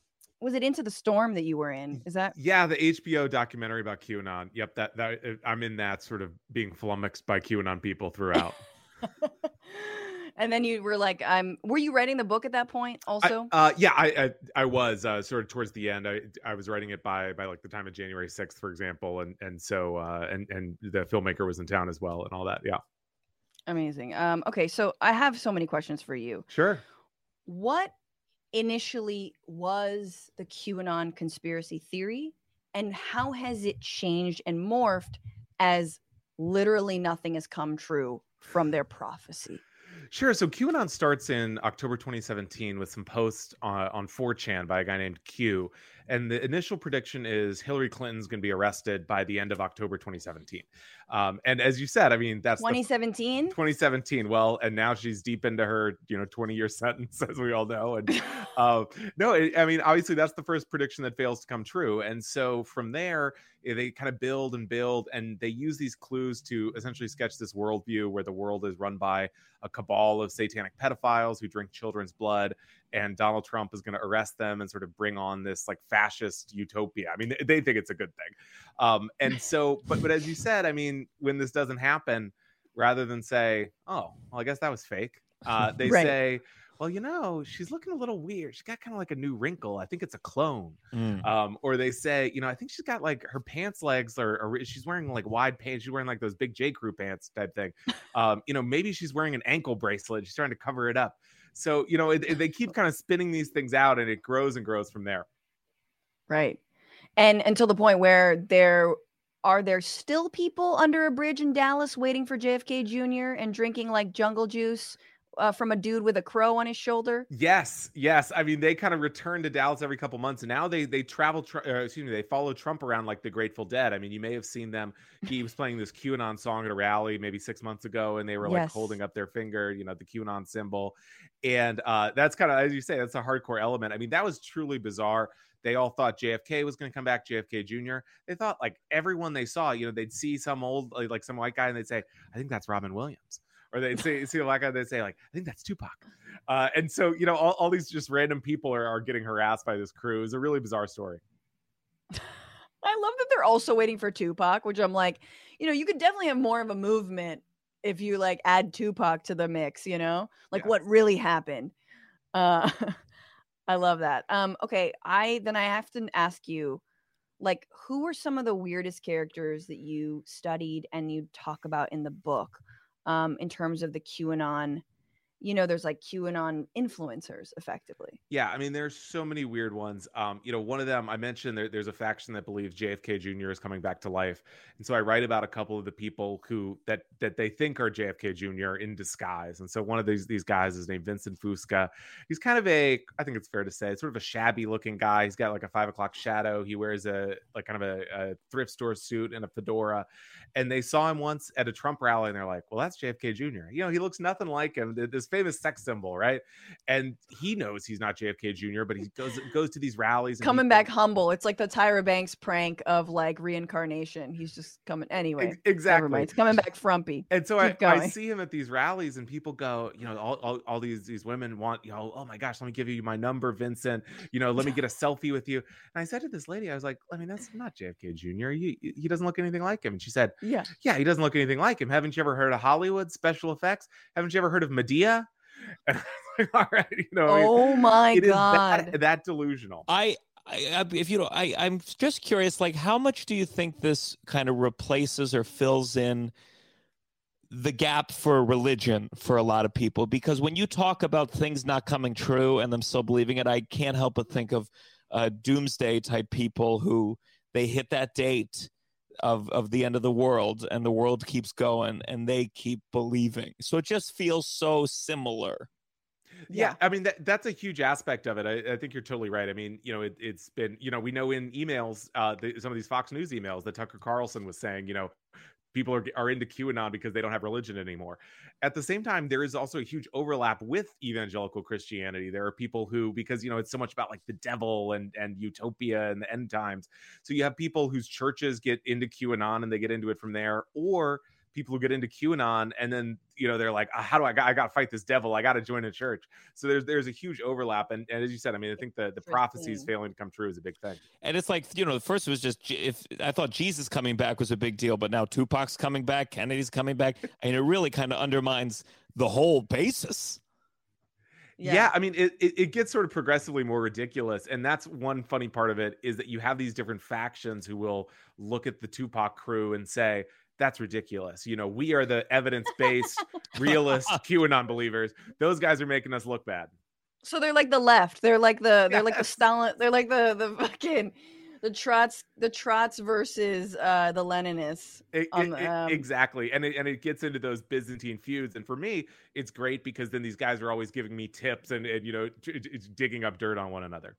was it Into the Storm that you were in? Is that Yeah, the HBO documentary about QAnon. Yep, that that uh, I'm in that sort of being flummoxed by QAnon people throughout. and then you were like, I'm. Were you writing the book at that point? I- Also, uh, yeah, I, I I was uh, sort of towards the end. I I was writing it by by like the time of January sixth, for example, and and so uh, and and the filmmaker was in town as well, and all that. Yeah, amazing. Um, okay, so I have so many questions for you. sure. what initially was the QAnon conspiracy theory and how has it changed and morphed as literally nothing has come true from their prophecy? Sure. So QAnon starts in October 2017 with some posts uh, on 4chan by a guy named Q. And the initial prediction is Hillary Clinton's going to be arrested by the end of October 2017. Um, and as you said, I mean, that's 2017? 2017 well and now she's deep into her you know 20 year sentence as we all know and uh, no it, i mean obviously that's the first prediction that fails to come true and so from there eh, they kind of build and build and they use these clues to essentially sketch this worldview where the world is run by a cabal of satanic pedophiles who drink children's blood and donald trump is going to arrest them and sort of bring on this like fascist utopia i mean they- they think it's a good thing um, and so but but as you said i mean when this doesn't happen rather than say, "Oh, well, I guess that was fake," uh, they Right. say, "Well, you know, she's looking a little weird. She's got kind of like a new wrinkle. I think it's a clone." Mm. Um, or they say, "You know, I think she's got like her pants legs, or, or she's wearing like wide pants. She's wearing like those big J Crew pants type thing. Um, you know, maybe she's wearing an ankle bracelet. She's trying to cover it up." So you know, it, it- they keep kind of spinning these things out, and it grows and grows from there. Right. And until the point where there are there still people under a bridge in Dallas waiting for JFK Jr. and drinking like jungle juice uh, from a dude with a crow on his shoulder? Yes, yes. I mean, they kind of return to Dallas every couple months, and now they they travel. Tr- uh, excuse me, they follow Trump around like the Grateful Dead. I mean, you may have seen them. He was playing this QAnon song at a rally maybe six months ago, and they were like Yes. holding up their finger, you know, the QAnon symbol, and uh, that's kind of as you say, that's a hardcore element. I mean, that was truly bizarre. They all thought JFK was going to come back, JFK Jr. They thought like everyone they saw, you know, they'd see some old like, like some white guy, and they'd say, "I think that's Robin Williams." Or they'd say, see a white guy, they'd say, like, I think that's Tupac. Uh, and so, you know, all, all these just random people are, are getting harassed by this crew. It's a really bizarre story. I love that they're also waiting for Tupac, which I'm like, you know, you could definitely have more of a movement if you like add Tupac to the mix, you know, like Yeah. what really happened. Uh, I love that. Um, okay, I then I have to ask you, like, who were some of the weirdest characters that you studied and you talk about in the book? Um, in terms of the QAnon. You know, there's like QAnon influencers, effectively. Yeah, I mean, there's so many weird ones. Um, you know, one of them I mentioned there, there's a faction that believes JFK Jr. is coming back to life, and so I write about a couple of the people who that that they think are JFK Jr. in disguise. And so one of these these guys is named Vincent Fusca. He's kind of a, I think it's fair to say, sort of a shabby looking guy. He's got like a five o'clock shadow. He wears a like kind of a, a thrift store suit and a fedora. And they saw him once at a Trump rally, and they're like, "Well, that's JFK Jr. You know, he looks nothing like him. This famous sex symbol, right? And he knows he's not JFK Jr., but he goes goes to these rallies. and Coming back humble. It's like the Tyra Banks prank of like reincarnation. He's just coming anyway. Exactly. It's coming back frumpy. And so I, I see him at these rallies, and people go, you know, all, all, all these these women want, you know, oh my gosh, let me give you my number, Vincent. You know, let me get a selfie with you. And I said to this lady, I was like, I mean, that's not JFK Jr. He, he doesn't look anything like him. And she said, Yeah. Yeah, he doesn't look anything like him. Haven't you ever heard of Hollywood special effects? Haven't you ever heard of Medea? And like, all right, you know, I mean, Oh my it is god. that, that delusional. I, I, I- if you know, I, I'm just curious. Like, how much do you think this kind of replaces or fills in the gap for religion for a lot of people? Because when you talk about things not coming true and them still believing it, I can't help but think of uh, doomsday type people who they hit that date of of the end of the world and the world keeps going and they keep believing. So it just feels so similar. yeah, i mean that, that's a huge aspect of it I, I think you're totally right i mean you know it, it's been you know we know in emails uh the, some of these fox news emails that tucker carlson was saying you know people are, are into qanon because they don't have religion anymore. At the same time there is also a huge overlap with evangelical christianity. There are people who because you know it's so much about like the devil and and utopia and the end times. So you have people whose churches get into qanon and they get into it from there or people who get into QAnon and then you know they're like, "Ah, how do I got I got to fight this devil? I got to join a church. So there's there's a huge overlap, and, and as you said, I mean, I think the the prophecies failing to come true is a big thing. And it's like you know, the first was just if I thought Jesus coming back was a big deal, but now Tupac's coming back, Kennedy's coming back, and it really kind of undermines the whole basis. Yeah, I mean, it, it it gets sort of progressively more ridiculous, and that's one funny part of it is that you have these different factions who will look at the Tupac crew and say. That's ridiculous. You know, we are the evidence based, realist QAnon believers. Those guys are making us look bad. So they're like the left. They're like the they're like the Stalin. They're like the the fucking the Trots the Trots versus uh the Leninists. It- it- um, exactly, and it, and it gets into those Byzantine feuds. And for me, it's great because then these guys are always giving me tips and, and you know t- t- digging up dirt on one another.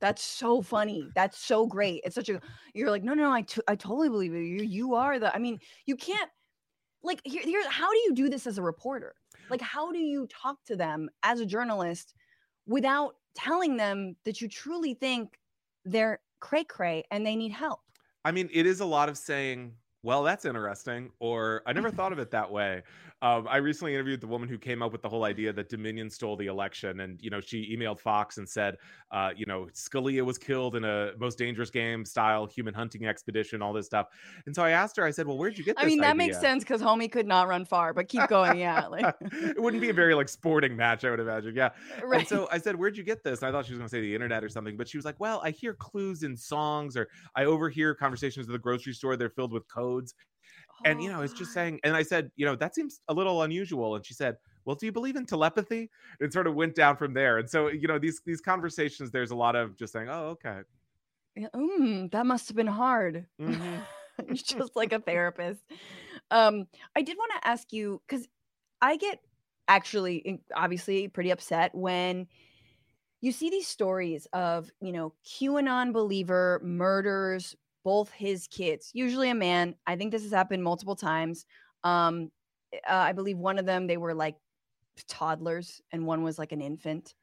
That's so funny. That's so great. It's such a you're like no no no I t- I totally believe you. You you are the I mean you can't like here here how do you do this as a reporter? Like how do you talk to them as a journalist without telling them that you truly think they're cray cray and they need help? I mean, it is a lot of saying, "Well, that's interesting," or "I never thought of it that way." Um, I recently interviewed the woman who came up with the whole idea that Dominion stole the election, and you know, she emailed Fox and said, uh, "You know, Scalia was killed in a most dangerous game style human hunting expedition, all this stuff." And so I asked her, I said, "Well, where'd you get?" This? I mean that makes sense because homie could not run far, but keep going. Yeah, like it wouldn't be a very like sporting match, I would imagine. Yeah. right. And so I said, Where'd you get this? And I thought she was going to say the internet or something, but she was like, Well, I hear clues in songs, or I overhear conversations at the grocery store. They're filled with codes. And, you Oh, know, it's just saying, and I said, You know, that seems a little unusual. And she said, Well, do you believe in telepathy? And sort of went down from there. And so, you know, these these conversations, there's a lot of just saying, Oh, okay. Mm, that must have been hard. Mhm. Just like a therapist. Um, I did want to ask you because I get actually obviously pretty upset when you see these stories of you know QAnon believer murders both his kids, usually a man. I think this has happened multiple times. Um, uh, I believe one of them they were like toddlers and one was like an infant.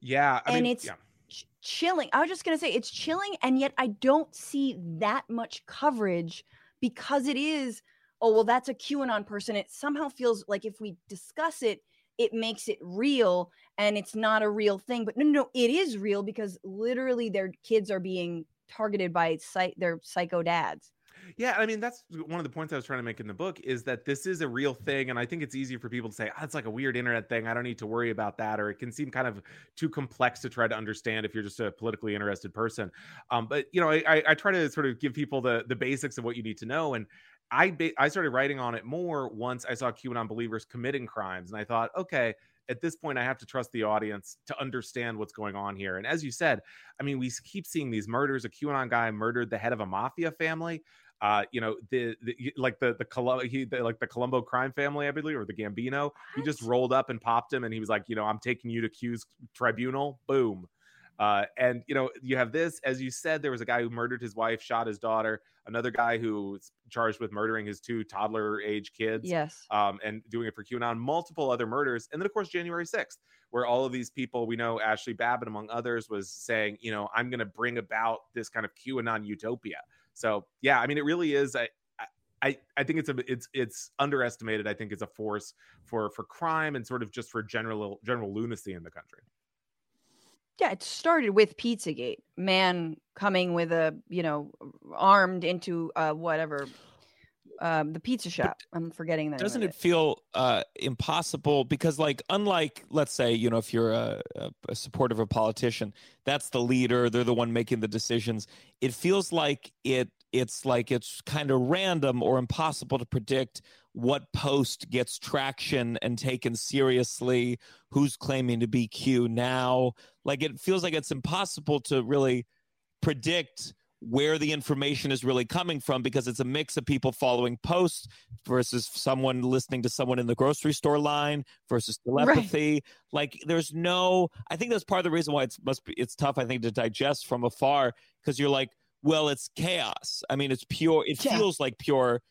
Yeah. I And mean, it's- yeah. ch- chilling. I was just going to say it's chilling and yet I don't see that much coverage because it is oh well that's a QAnon person. It somehow feels like if we discuss it it makes it real and it's not a real thing. But no no, no it is real because literally their kids are being targeted by psych- their psycho dads. Yeah, I mean that's one of the points I was trying to make in the book is that this is a real thing, and I think it's easy for people to say, "Oh, it's like a weird internet thing. I don't need to worry about that," or it can seem kind of too complex to try to understand if you're just a politically interested person. Um, but you know, I, I, try to sort of give people the the basics of what you need to know, and I ba- I started writing on it more once I saw QAnon believers committing crimes, and I thought, okay, at this point, I have to trust the audience to understand what's going on here. And as you said, I mean, we keep seeing these murders. A QAnon guy murdered the head of a mafia family. Uh, you know, the, the like the the, Colum- he, the like the Colombo crime family, I believe, or the Gambino. He just rolled up and popped him, and he was like, you know, I'm taking you to Q's tribunal. Boom. Uh, and you know, you have this, as you said, there was a guy who murdered his wife, shot his daughter, another guy who's charged with murdering his two toddler age kids, Yes. um, and doing it for QAnon, multiple other murders, and then of course January 6th, where all of these people we know, Ashli Babbitt among others, was saying, you know, I'm going to bring about this kind of QAnon utopia. So yeah, I mean, it really is. I, I, I think it's a it's it's underestimated. I think it's a force for for crime and sort of just for general general lunacy in the country. Yeah, it started with Pizzagate. Man coming with a, you know, armed into uh whatever um the pizza shop. I'm forgetting that. doesn't it feel uh impossible because like unlike let's say you know if you're a, a, a supporter of a politician that's the leader they're the one making the decisions it feels like it it's like it's kind of random or impossible to predict what post gets traction and taken seriously who's claiming to be q now. Like it feels like it's impossible to really predict where the information is really coming from because it's a mix of people following posts versus someone listening to someone in the grocery store line versus telepathy. Like there's no i think that's part of the reason why it's must be it's tough i think to digest from afar because you're like well it's chaos. I mean it's pure it Yeah. feels like pure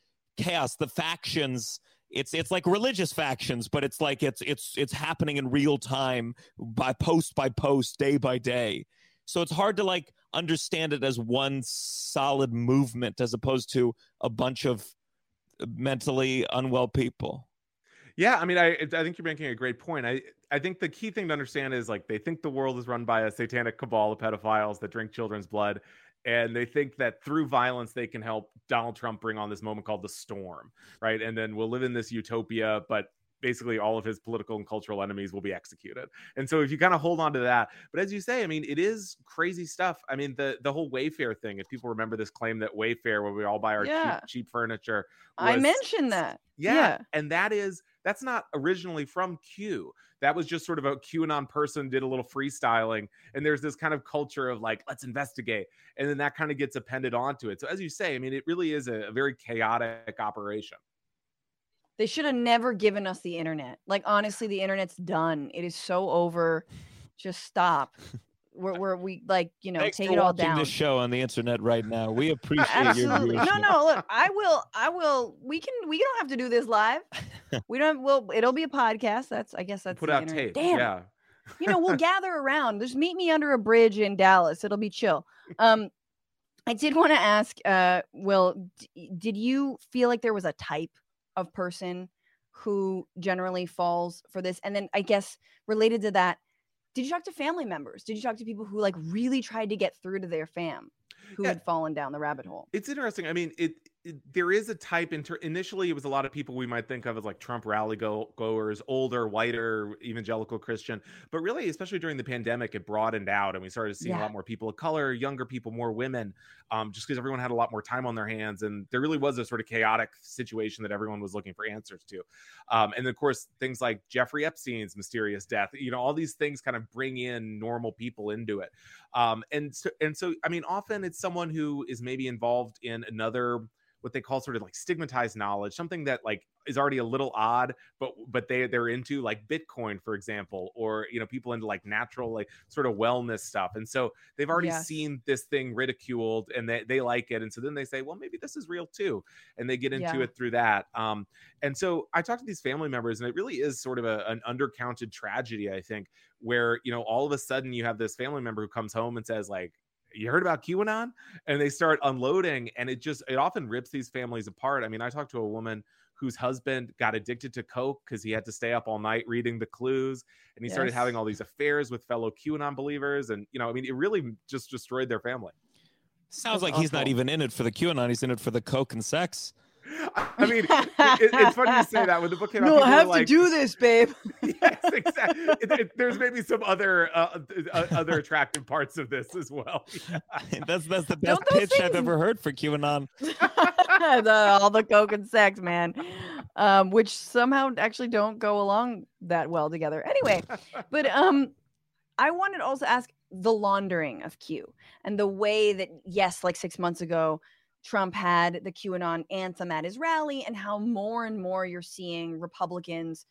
chaos the factions it's it's like religious factions but it's like it's it's it's happening in real time by post by post day by day so it's hard to like understand it as one solid movement as opposed to a bunch of mentally unwell people Yeah, I mean, I I think you're making a great point. I I think the key thing to understand is like they think the world is run by a satanic cabal of pedophiles that drink children's blood, and they think that through violence they can help Donald Trump bring on this moment called the storm, right? And then we'll live in this utopia, but basically all of his political and cultural enemies will be executed. And so if you kind of hold on to that, but as you say, I mean, it is crazy stuff. I mean, the the whole Wayfair thing. If people remember this claim that Wayfair, where we all buy our Yeah. cheap cheap furniture, I mentioned that. yeah, Yeah. and that is that's not originally from Q. That was just sort of a QAnon person did a little freestyling, and there's this kind of culture of like let's investigate, and then that kind of gets appended onto it. So as you say, I mean, it really is a, a very chaotic operation. They should have never given us the internet. Like honestly, the internet's done. It is so over. Just stop. We're, we're we like you know Thanks take for it all watching down. this show on the internet right now we appreciate your Absolutely. No, viewership. no. Look, I will. I will. We can. We don't have to do this live. We don't. Well, it'll be a podcast. That's. I guess that's Put the out internet. tape. Damn. Yeah. you know, we'll gather around. Just meet me under a bridge in Dallas. It'll be chill. Um, I did want to ask, uh, Will, d- did you feel like there was a type of person who generally falls for this? And then I guess related to that, did you talk to family members? Did you talk to people who like really tried to get through to their fam who Yeah. had fallen down the rabbit hole? It's interesting. I mean, it, it there is a type. Inter- initially, it was a lot of people we might think of as like Trump rally go- goers, older, whiter, evangelical Christian. But really, especially during the pandemic, it broadened out, and we started seeing a lot more people of color, younger people, more women, um, just because everyone had a lot more time on their hands, and there really was a sort of chaotic situation that everyone was looking for answers to. Um, and of course, things like Jeffrey Epstein's mysterious death. You know, all these things kind of bring in normal people into it. Um, and so, and so, I mean, often it's someone who is maybe involved in another what they call sort of like stigmatized knowledge, something that like is already a little odd, but but they they're into like Bitcoin, for example, or you know people into like natural like sort of wellness stuff, and so they've already Yes. seen this thing ridiculed and they they like it, and so then they say, well, maybe this is real too, and they get into Yeah. it through that. Um, and so I talked to these family members, and it really is sort of a, an undercounted tragedy, I think, where you know all of a sudden you have this family member who comes home and says like you heard about QAnon? And they start unloading, and it just it often rips these families apart. I mean, I talked to a woman whose husband got addicted to coke because he had to stay up all night reading the clues, and he started having all these affairs with fellow QAnon believers, and you know, I mean, it really just destroyed their family. Sounds That's like he's not even in it for the QAnon. He's in it for the coke and sex. I mean, it, it's funny to say that when the book came out. No, I were have to do this, babe. yes, exactly. It- it- there's maybe some other uh, uh, other attractive parts of this as well. that's that's the best Don't those pitch I've ever heard for QAnon. the, all the coke and sex, man, um, which somehow actually don't go along that well together. Anyway, but um, I wanted to also ask the laundering of Q and the way that yes, like six months ago, Trump had the QAnon anthem at his rally, and how more and more you're seeing Republicans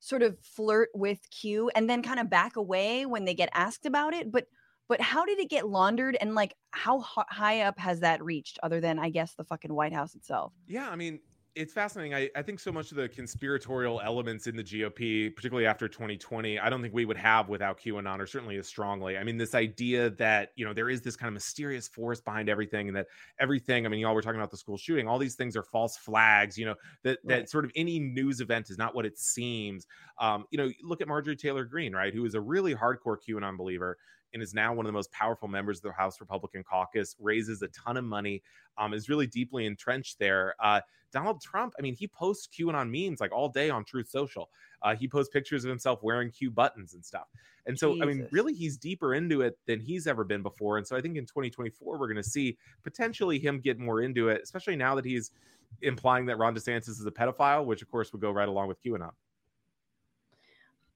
sort of flirt with Q and then kind of back away when they get asked about it. But but how did it get laundered and like how high up has that reached other than I guess the fucking White House itself? Yeah, I mean, it's fascinating. I, I think so much of the conspiratorial elements in the GOP, particularly after 2020, I don't think we would have without QAnon, or certainly as strongly. I mean, this idea that you know there is this kind of mysterious force behind everything, and that everything. I mean, y'all were talking about the school shooting. All these things are false flags. You know that Right. that sort of any news event is not what it seems. Um, you know, look at Marjorie Taylor Greene, right, who is a really hardcore QAnon believer and is now one of the most powerful members of the House Republican caucus. Raises a ton of money. Um, is really deeply entrenched there. Uh, Donald Trump, I mean, he posts QAnon memes like all day on Truth Social. Uh, he posts pictures of himself wearing Q buttons and stuff. And so, I mean, really, he's deeper into it than he's ever been before. And so, I think in 2024, we're going to see potentially him get more into it, especially now that he's implying that Ron DeSantis is a pedophile, which of course would go right along with QAnon.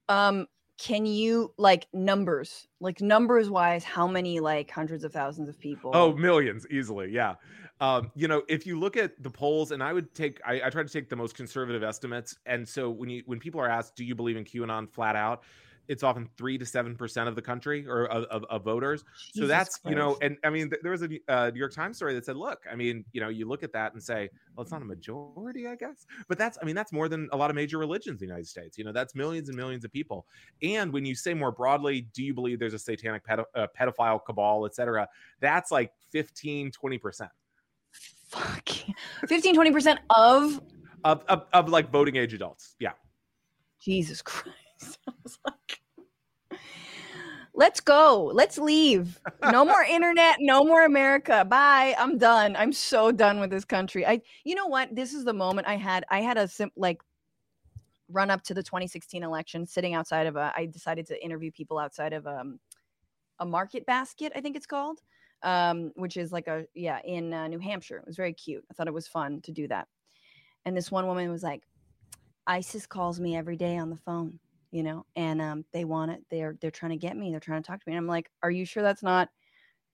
Um, can you like numbers, like numbers wise, how many like hundreds of thousands of people? Oh, millions easily. Yeah. Um, you know, if you look at the polls, and I would take, I, I try to take the most conservative estimates. And so when you, when people are asked, do you believe in QAnon flat out? It's often three to seven percent of the country or of, of, of voters. so Jesus that's you know, and I mean, th- there was a uh, New York Times story that said, look, I mean, you know, you look at that and say, well, it's not a majority, I guess, but that's, I mean, that's more than a lot of major religions in the United States. You know, that's millions and millions of people. And when you say more broadly, do you believe there's a satanic pedo- uh, pedophile cabal, et cetera? That's like 15, 20 percent fuck 15 20% of of, of of like voting age adults. Yeah. Jesus Christ. I was like, let's go. Let's leave. No more internet. No more America. Bye. I'm done. I'm so done with this country. I, you know what? This is the moment I had. I had a sim like run up to the 2016 election, sitting outside of a. I decided to interview people outside of um, a market basket. I think it's called, um, which is like a yeah in uh, New Hampshire. It was very cute. I thought it was fun to do that. And this one woman was like, ISIS calls me every day on the phone, you know, and um, they want it. They're they're trying to get me. They're trying to talk to me. And I'm like, are you sure that's not,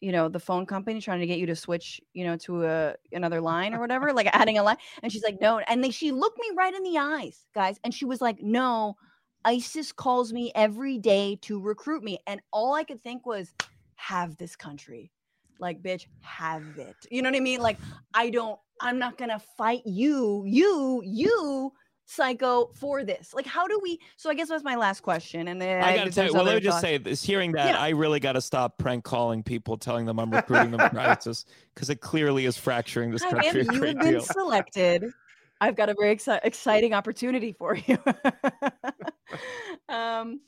you know, the phone company trying to get you to switch, you know, to a another line or whatever, like adding a line? And she's like, no. And they she looked me right in the eyes, guys, and she was like, no, ISIS calls me every day to recruit me, and all I could think was, have this country. Like, bitch, have it. You know what I mean? Like, I don't, I'm not gonna fight you, you, you, psycho, for this. Like, how do we? So I guess that's my last question. And then I gotta tell you, well, let other me just thoughts. say this: hearing that, Yeah. I really got to stop prank calling people, telling them I'm recruiting them for ISIS, because it clearly is fracturing this country ma'am, a you have been deal. selected. I've got a very exci- exciting opportunity for you. um,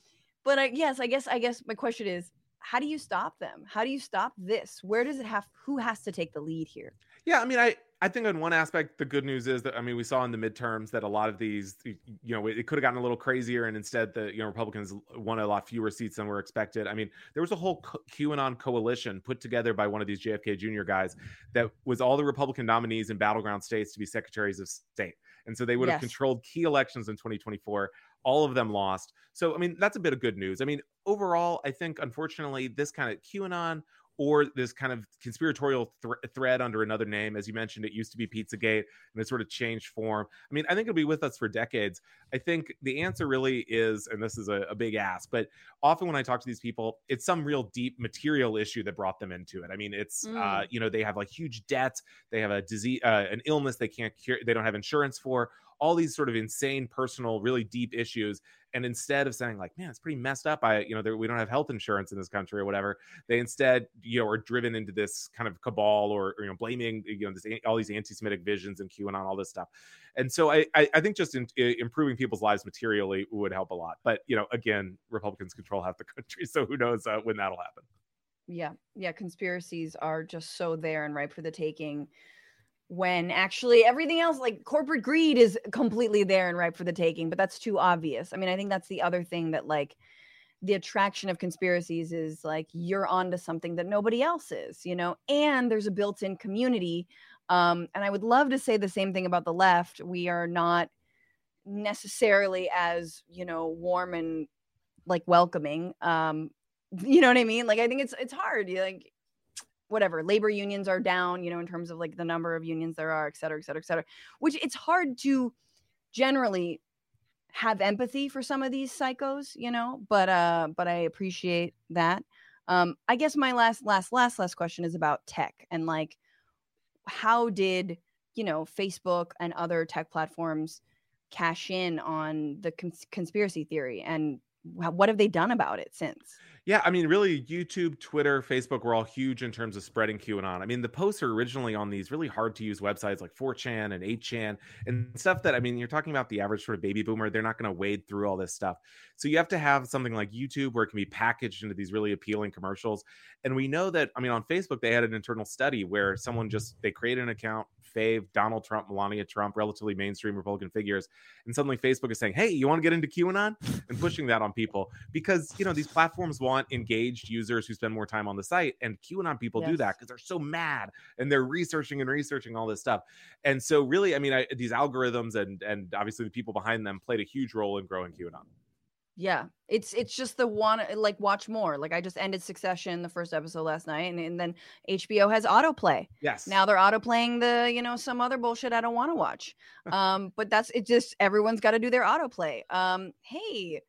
but I, yes, I guess I guess my question is, how do you stop them? How do you stop this? Where does it have? Who has to take the lead here? Yeah, I mean, I I think on one aspect, the good news is that I mean, we saw in the midterms that a lot of these, you know, it, could have gotten a little crazier, and instead, the you know Republicans won a lot fewer seats than were expected. I mean, there was a whole co- QAnon coalition put together by one of these JFK Jr. guys that was all the Republican nominees in battleground states to be secretaries of state, and so they would have controlled key elections in 2024. All of them lost. So, I mean, that's a bit of good news. I mean, overall, I think unfortunately, this kind of QAnon or this kind of conspiratorial thr thread under another name. As you mentioned, it used to be Pizzagate and it sort of changed form. I mean, I think it'll be with us for decades. I think the answer really is, and this is a, a big ask, but often when I talk to these people, it's some real deep material issue that brought them into it. I mean, it's, uh, Mm. you know, they have like huge debts, they have a disease, uh, an illness they can't cure, they don't have insurance for. All these sort of insane, personal, really deep issues, and instead of saying like, "Man, it's pretty messed up," I, you know, we don't have health insurance in this country or whatever, they instead you know are driven into this kind of cabal or, or, you know blaming you know this all these anti-semitic visions and qanon all this stuff and so i i, I think just in, i- improving people's lives materially would help a lot but you know again republicans control half the country so who knows uh, when that'll happen Yeah, yeah. Conspiracies are just so there and ripe for the taking. When actually everything else, like corporate greed, is completely there and ripe for the taking. But that's too obvious. I mean, I think that's the other thing that like the attraction of conspiracies is like you're onto something that nobody else is, you know. And there's a built-in community Um, and I would love to say the same thing about the left. We are not necessarily as you know warm and like welcoming. Um, you know what I mean? Like I think it's it's hard. You like whatever labor unions are down, you know, in terms of like the number of unions there are, et cetera, et cetera, et cetera. Which it's hard to generally have empathy for some of these psychos, you know, but uh but I appreciate that. Um I guess my last last last last question is about tech and like how did, you know, Facebook and other tech platforms cash in on the cons- conspiracy theory and what have they done about it since? Yeah, I mean, really, YouTube, Twitter, Facebook were all huge in terms of spreading QAnon. I mean, the posts are originally on these really hard to use websites like 4chan and 8chan and stuff that, I mean, you're talking about the average sort of baby boomer, they're not going to wade through all this stuff. So you have to have something like YouTube where it can be packaged into these really appealing commercials. And we know that, I mean, on Facebook, they had an internal study where someone just, they created an account, fave Donald Trump, Melania Trump, relatively mainstream Republican figures. And suddenly Facebook is saying, hey, you want to get into QAnon? And pushing that on people because, you know, these platforms want engaged users who spend more time on the site. And QAnon people yes. do that because they're so mad and they're researching and researching all this stuff. And so, really, I mean, I, these algorithms and and obviously the people behind them played a huge role in growing QAnon. Yeah, it's it's just the one like watch more. Like I just ended Succession the first episode last night, and, and then HBO has autoplay. Yes. Now they're autoplaying the you know some other bullshit I don't want to watch. um, but that's it. Just everyone's got to do their autoplay. Um, hey,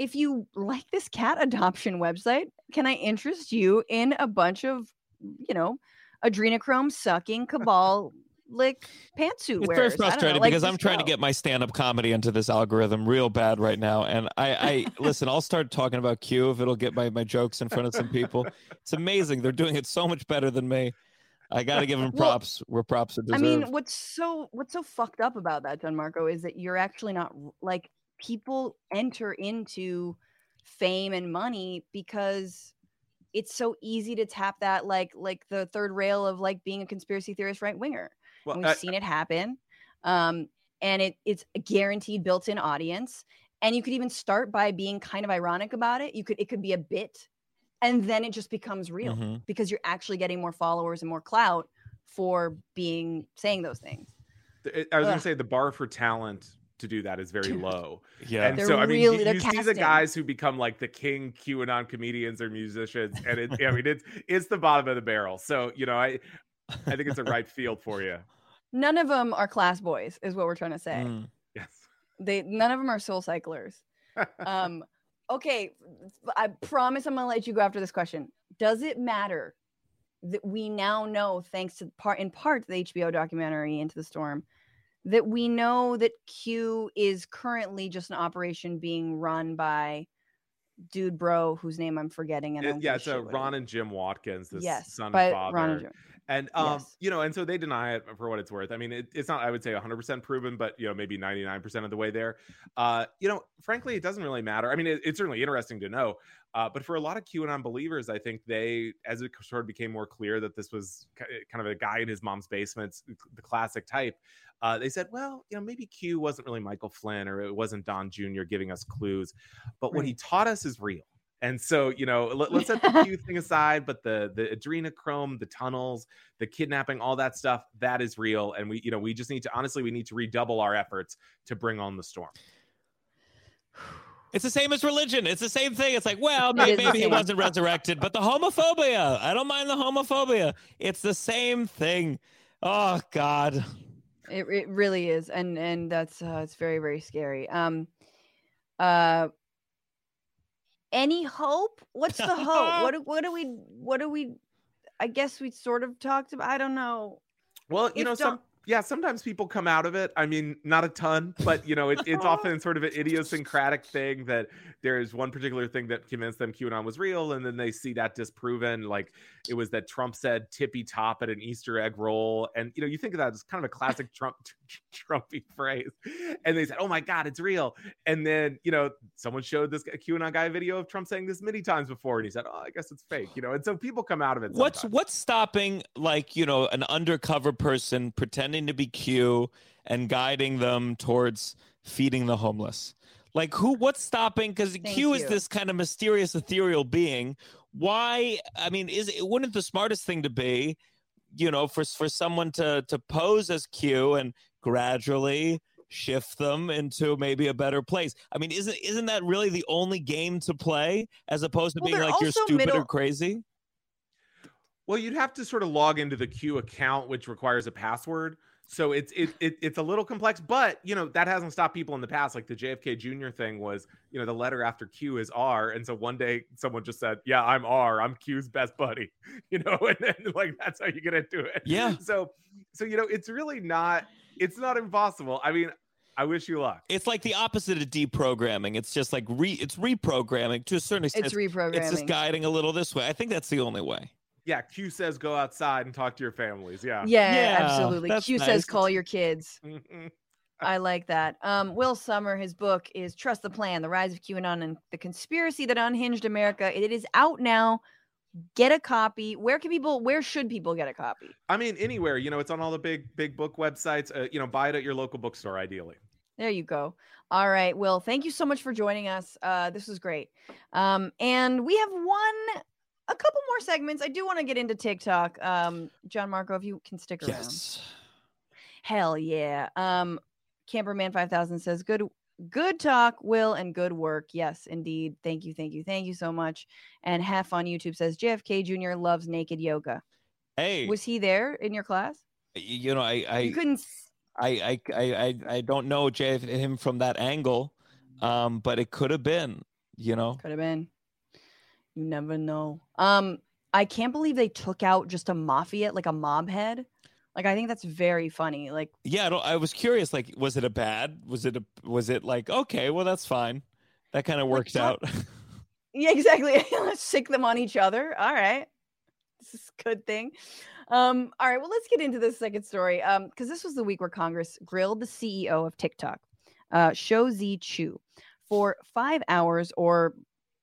if you like this cat adoption website, can I interest you in a bunch of you know adrenochrome sucking cabal like pantsuit it's wearers. very frustrating because I'm trying to get my stand-up comedy into this algorithm real bad right now. And I, I listen, I'll start talking about Q if it'll get my, my jokes in front of some people. It's amazing. They're doing it so much better than me. I got to give them props well, where props are deserved. I mean, what's so what's so fucked up about that, Gianmarco, is that you're actually not like people enter into fame and money because it's so easy to tap that like like the third rail of like being a conspiracy theorist right winger well, we've I, seen it happen. Um, and it, it's a guaranteed built-in audience. And you could even start by being kind of ironic about it. You could it could be a bit, and then it just becomes real mm-hmm. because you're actually getting more followers and more clout for being saying those things. I was going to say the bar for talent to do that is very low. Yeah. And they're so I mean really, you, you see the guys who become like the king QAnon comedians or musicians and it I mean it's it's the bottom of the barrel. So, you know, I I think it's a right field for you. None of them are class boys, is what we're trying to say. Mm. Yes. They none of them are soul cyclers. um, okay, I promise I'm gonna let you go after this question. Does it matter that we now know, thanks to part in part the HBO documentary Into the Storm, that we know that Q is currently just an operation being run by dude bro whose name I'm forgetting and it, yeah, it's a Ron and Jim Watkins, this yes, son and father. Ron and Jim. And um, yes. you know, and so they deny it for what it's worth. I mean, it, it's not I would say 100% proven, but you know, maybe 99% of the way there. Uh, you know, frankly, it doesn't really matter. I mean, it, it's certainly interesting to know, uh, but for a lot of QAnon believers, I think they, as it sort of became more clear that this was kind of a guy in his mom's basement, the classic type, uh, they said, well, you know, maybe Q wasn't really Michael Flynn or it wasn't Don Jr. giving us clues, but right. what he taught us is real. And so, you know, let, us set the Q thing aside, but the the adrenochrome, the tunnels, the kidnapping, all that stuff, that is real. And we, you know, we just need to honestly, we need to redouble our efforts to bring on the storm. It's the same as religion. It's the same thing. It's like, well, maybe, maybe he wasn't resurrected, but the homophobia. I don't mind the homophobia. It's the same thing. Oh God. It, it really is, and and that's uh, it's very very scary. Um, uh, any hope? What's the hope? what what do we what do we? I guess we sort of talked about. I don't know. Well, you if know, some yeah, sometimes people come out of it. I mean, not a ton, but you know, it, it's often sort of an idiosyncratic thing that there is one particular thing that convinced them QAnon was real, and then they see that disproven. Like it was that Trump said tippy top at an Easter egg roll, and you know, you think of that as kind of a classic Trump Trumpy phrase, and they said, "Oh my God, it's real!" And then you know, someone showed this QAnon guy video of Trump saying this many times before, and he said, "Oh, I guess it's fake," you know. And so people come out of it. Sometimes. What's what's stopping like you know an undercover person pretending to be Q and guiding them towards feeding the homeless? Like who? What's stopping? Because Q you. is this kind of mysterious, ethereal being. Why? I mean, is it wouldn't the smartest thing to be? you know, for for someone to to pose as Q and gradually shift them into maybe a better place. I mean, isn't isn't that really the only game to play as opposed to Well, being like you're also stupid or crazy? Well, you'd have to sort of log into the Q account, which requires a password. So it's it, it it's a little complex, but you know that hasn't stopped people in the past. Like the JFK Jr. thing was, you know, the letter after Q is R, and so one day someone just said, "Yeah, I'm R. I'm Q's best buddy," you know, and then like that's how you get into it. Yeah. So so you know, it's really not it's not impossible. I mean, I wish you luck. It's like the opposite of deprogramming. It's just like re it's reprogramming to a certain extent. It's reprogramming. It's just guiding a little this way. I think that's the only way. Yeah, Q says go outside and talk to your families. Yeah. yeah, Yeah, absolutely. Q nice. says call your kids. Mhm. I like that. Um, Will Sommer, his book is Trust the Plan: The Rise of QAnon and the Conspiracy That Unhinged America. It is out now. Get a copy. Where can people? Where should people get a copy? I mean, anywhere. You know, it's on all the big big book websites. Uh, you know, buy it at your local bookstore, ideally. There you go. All right, Will. Thank you so much for joining us. Uh, this was great. Um, and we have one, a couple more segments. I do want to get into TikTok. Um, Gianmarco, if you can stick around. Yes. Hell yeah. Um, Camperman five thousand says good good talk, Will, and good work. Yes, indeed. Thank you, thank you, thank you so much. And Half on YouTube says JFK Jr. loves naked yoga. Hey, Was he there in your class? you know, I I you couldn't. I I I I, don't know Jay him from that angle, um, but it could have been. You know, Could have been. You never know. Um, I can't believe they took out just a mafia, like a mob head. Like I think that's very funny. Like yeah. I, don't, I was curious. Like, was it a bad? Was it a? Was it like okay? Well, that's fine. That kind of Like, worked out. Yeah, exactly. Let's sick them on each other. All right. This is a good thing. Um, all right, well, let's get into this second story. Um, because this was the week where Congress grilled the CEO of TikTok, uh, Shou Zi Chew, for five hours or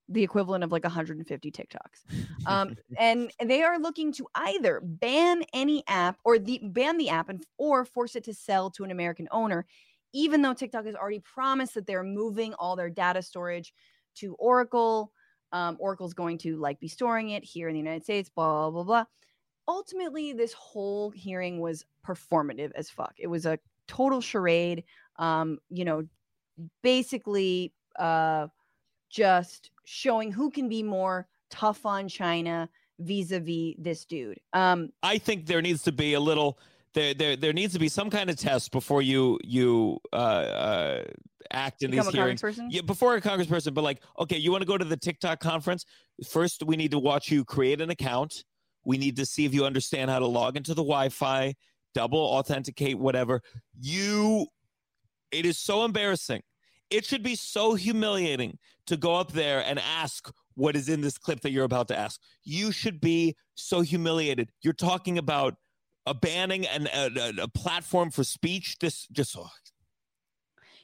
the equivalent of like 150 TikToks. Um, and they are looking to either ban any app or the ban the app and or force it to sell to an American owner, even though TikTok has already promised that they're moving all their data storage to Oracle. Um, Oracle's going to like be storing it here in the United States, blah, blah, blah. Ultimately, this whole hearing was performative as fuck. It was a total charade. Um, you know, basically uh just showing who can be more tough on China vis-a-vis this dude. Um, I think there needs to be a little there there there needs to be some kind of test before you you uh, uh act in these a hearings. congressperson. Yeah, before a congressperson, but like, okay, you want to go to the TikTok conference? First, we need to watch you create an account. We need to see if you understand how to log into the Wi-Fi, double authenticate, whatever. You, it is so embarrassing. It should be so humiliating to go up there and ask what is in this clip that you're about to ask. You should be so humiliated. You're talking about a banning and a, a, platform for speech. This just oh,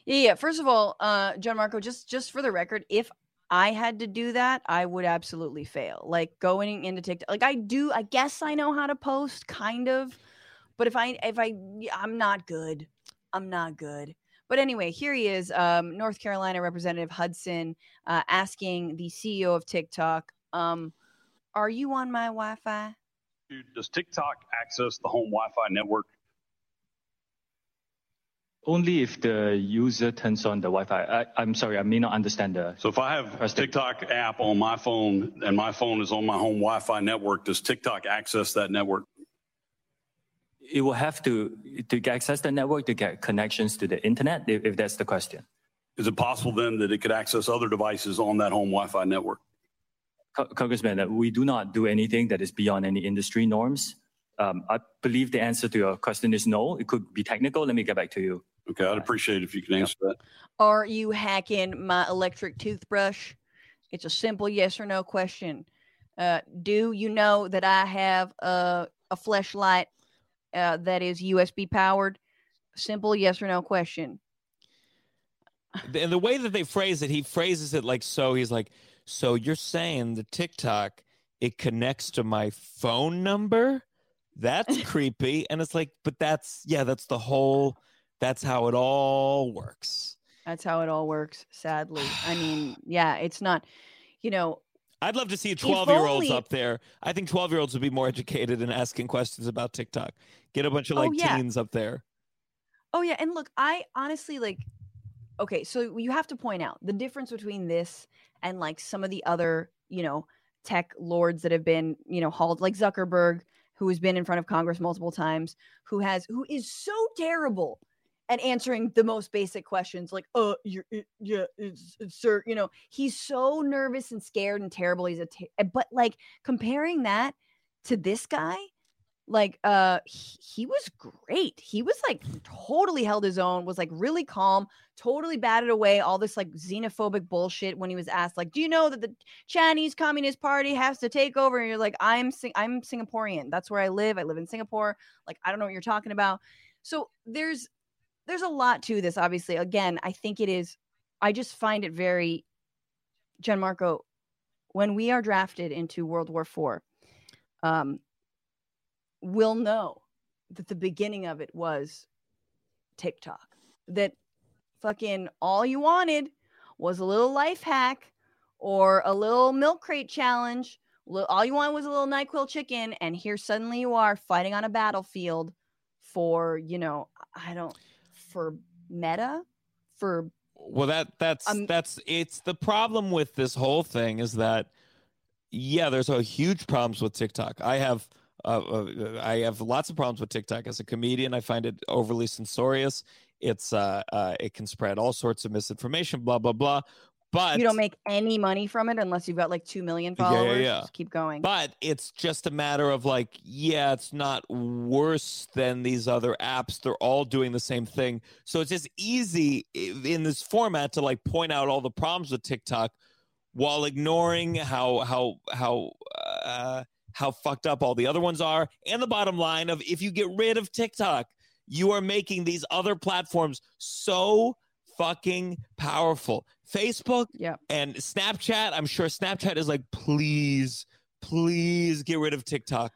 Yeah, yeah. First of all, uh, Gianmarco, just just for the record, if I had to do that, I would absolutely fail. Like going into TikTok, like I do. I guess I know how to post, kind of, but if I if I I'm not good. I'm not good. But anyway, here he is, um, North Carolina Representative Hudson, uh, asking the CEO of TikTok, um, "Are you on my Wi-Fi?" Does TikTok access the home Wi-Fi network? Only if the user turns on the Wi-Fi. I, I'm sorry, I may not understand the. So if I have a TikTok app on my phone and my phone is on my home Wi-Fi network, does TikTok access that network? It will have to to access the network to get connections to the internet. If, if that's the question. Is it possible then that it could access other devices on that home Wi-Fi network? Co- Congressman, uh, we do not do anything that is beyond any industry norms. Um, I believe the answer to your question is no. It could be technical. Let me get back to you. Okay, I'd appreciate it if you could answer that. Are you hacking my electric toothbrush? It's a simple yes or no question. Uh, do you know that I have a, a flashlight uh, that is USB powered? Simple yes or no question. and the way that they phrase it, he phrases it like so. He's like, "So you're saying the TikTok it connects to my phone number? That's creepy." And it's like, but that's yeah, that's the whole. That's how it all works. That's how it all works, sadly. I mean, yeah, it's not, you know, I'd love to see 12 year olds up there. I think 12 year olds would be more educated in asking questions about TikTok. Get a bunch of Oh, like yeah. teens up there. Oh yeah, and look, I honestly like okay, so you have to point out the difference between this and like some of the other, you know, tech lords that have been, you know, hauled like Zuckerberg, who has been in front of Congress multiple times, who has who is so terrible at answering the most basic questions like uh you're yeah it's, it's sir you know he's so nervous and scared and terrible he's a ter- but like comparing that to this guy like uh he, he was great. He was like totally held his own was like really calm totally batted away all this like xenophobic bullshit when he was asked like do you know that the chinese communist party has to take over? And you're like i'm Sing- i'm singaporean. That's where i live. I live in singapore. Like i don't know what you're talking about. So there's there's a lot to this obviously again i think it is i just find it very gianmarco when we are drafted into world war IV, um we'll know that the beginning of it was TikTok. That fucking all you wanted was a little life hack or a little milk crate challenge. All you wanted was a little NyQuil chicken, and here suddenly you are fighting on a battlefield for, you know, I don't, for meta, for Well, that that's Um, that's it's the problem with this whole thing is that yeah, there's a huge problems with TikTok. I have uh, uh, I have lots of problems with TikTok as a comedian. I find it overly censorious. It's uh, uh it can spread all sorts of misinformation, blah blah blah. But you don't make any money from it unless you've got like 2 million Yeah, yeah, followers. yeah. Just keep going. But it's just a matter of like, yeah, it's not worse than these other apps. They're all doing the same thing. So it's just easy in this format to like point out all the problems with TikTok while ignoring how how how uh, how fucked up all the other ones are. And the bottom line of if you get rid of TikTok, you are making these other platforms so fucking powerful. Facebook yeah. and Snapchat, I'm sure Snapchat is like, please, please get rid of TikTok.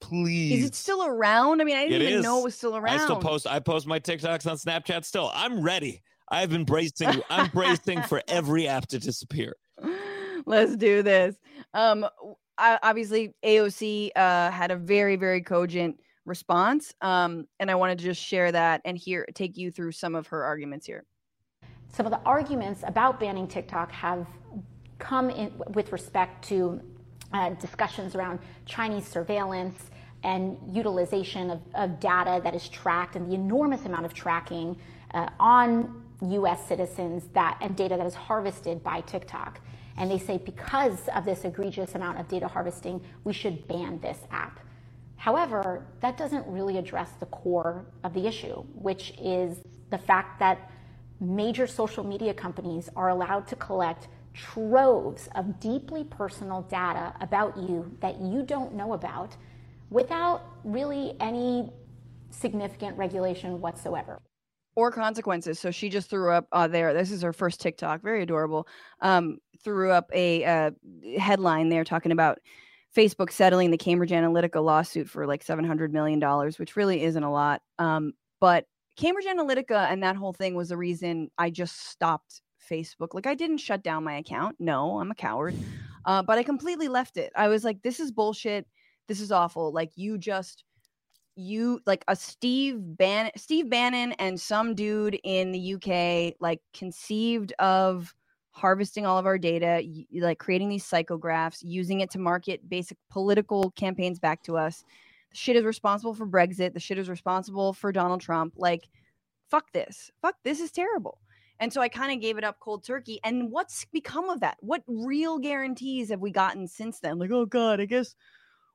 Please. Is it still around? I mean, I didn't It even know it was still around. I still post I post my TikToks on Snapchat still. I'm ready. I've been bracing I'm bracing for every app to disappear. Let's do this. Um, I, obviously, AOC uh, had a very, very cogent response, um, and I wanted to just share that and here take you through some of her arguments here. Some of the arguments about banning TikTok have come in with respect to uh, discussions around Chinese surveillance and utilization of, of data that is tracked and the enormous amount of tracking uh, on US citizens that and data that is harvested by TikTok. And they say because of this egregious amount of data harvesting, we should ban this app. However, that doesn't really address the core of the issue, which is the fact that major social media companies are allowed to collect troves of deeply personal data about you that you don't know about without really any significant regulation whatsoever. or consequences. So she just threw up uh, there. This is her first TikTok, very adorable. Um, threw up a uh, headline there talking about Facebook settling the Cambridge Analytica lawsuit for like seven hundred million dollars, which really isn't a lot. Um, but Cambridge Analytica and that whole thing was the reason I just stopped Facebook. Like I didn't shut down my account. No, I'm a coward. Uh, but I completely left it. I was like, this is bullshit. This is awful. Like you just you like a Steve Bannon, Steve Bannon, and some dude in the UK like conceived of harvesting all of our data, like creating these psychographs, using it to market basic political campaigns back to us. The shit is responsible for Brexit. The shit is responsible for Donald Trump. Like, fuck this. Fuck this is terrible. And so I kind of gave it up cold turkey. And what's become of that? What real guarantees have we gotten since then? Like, oh God, I guess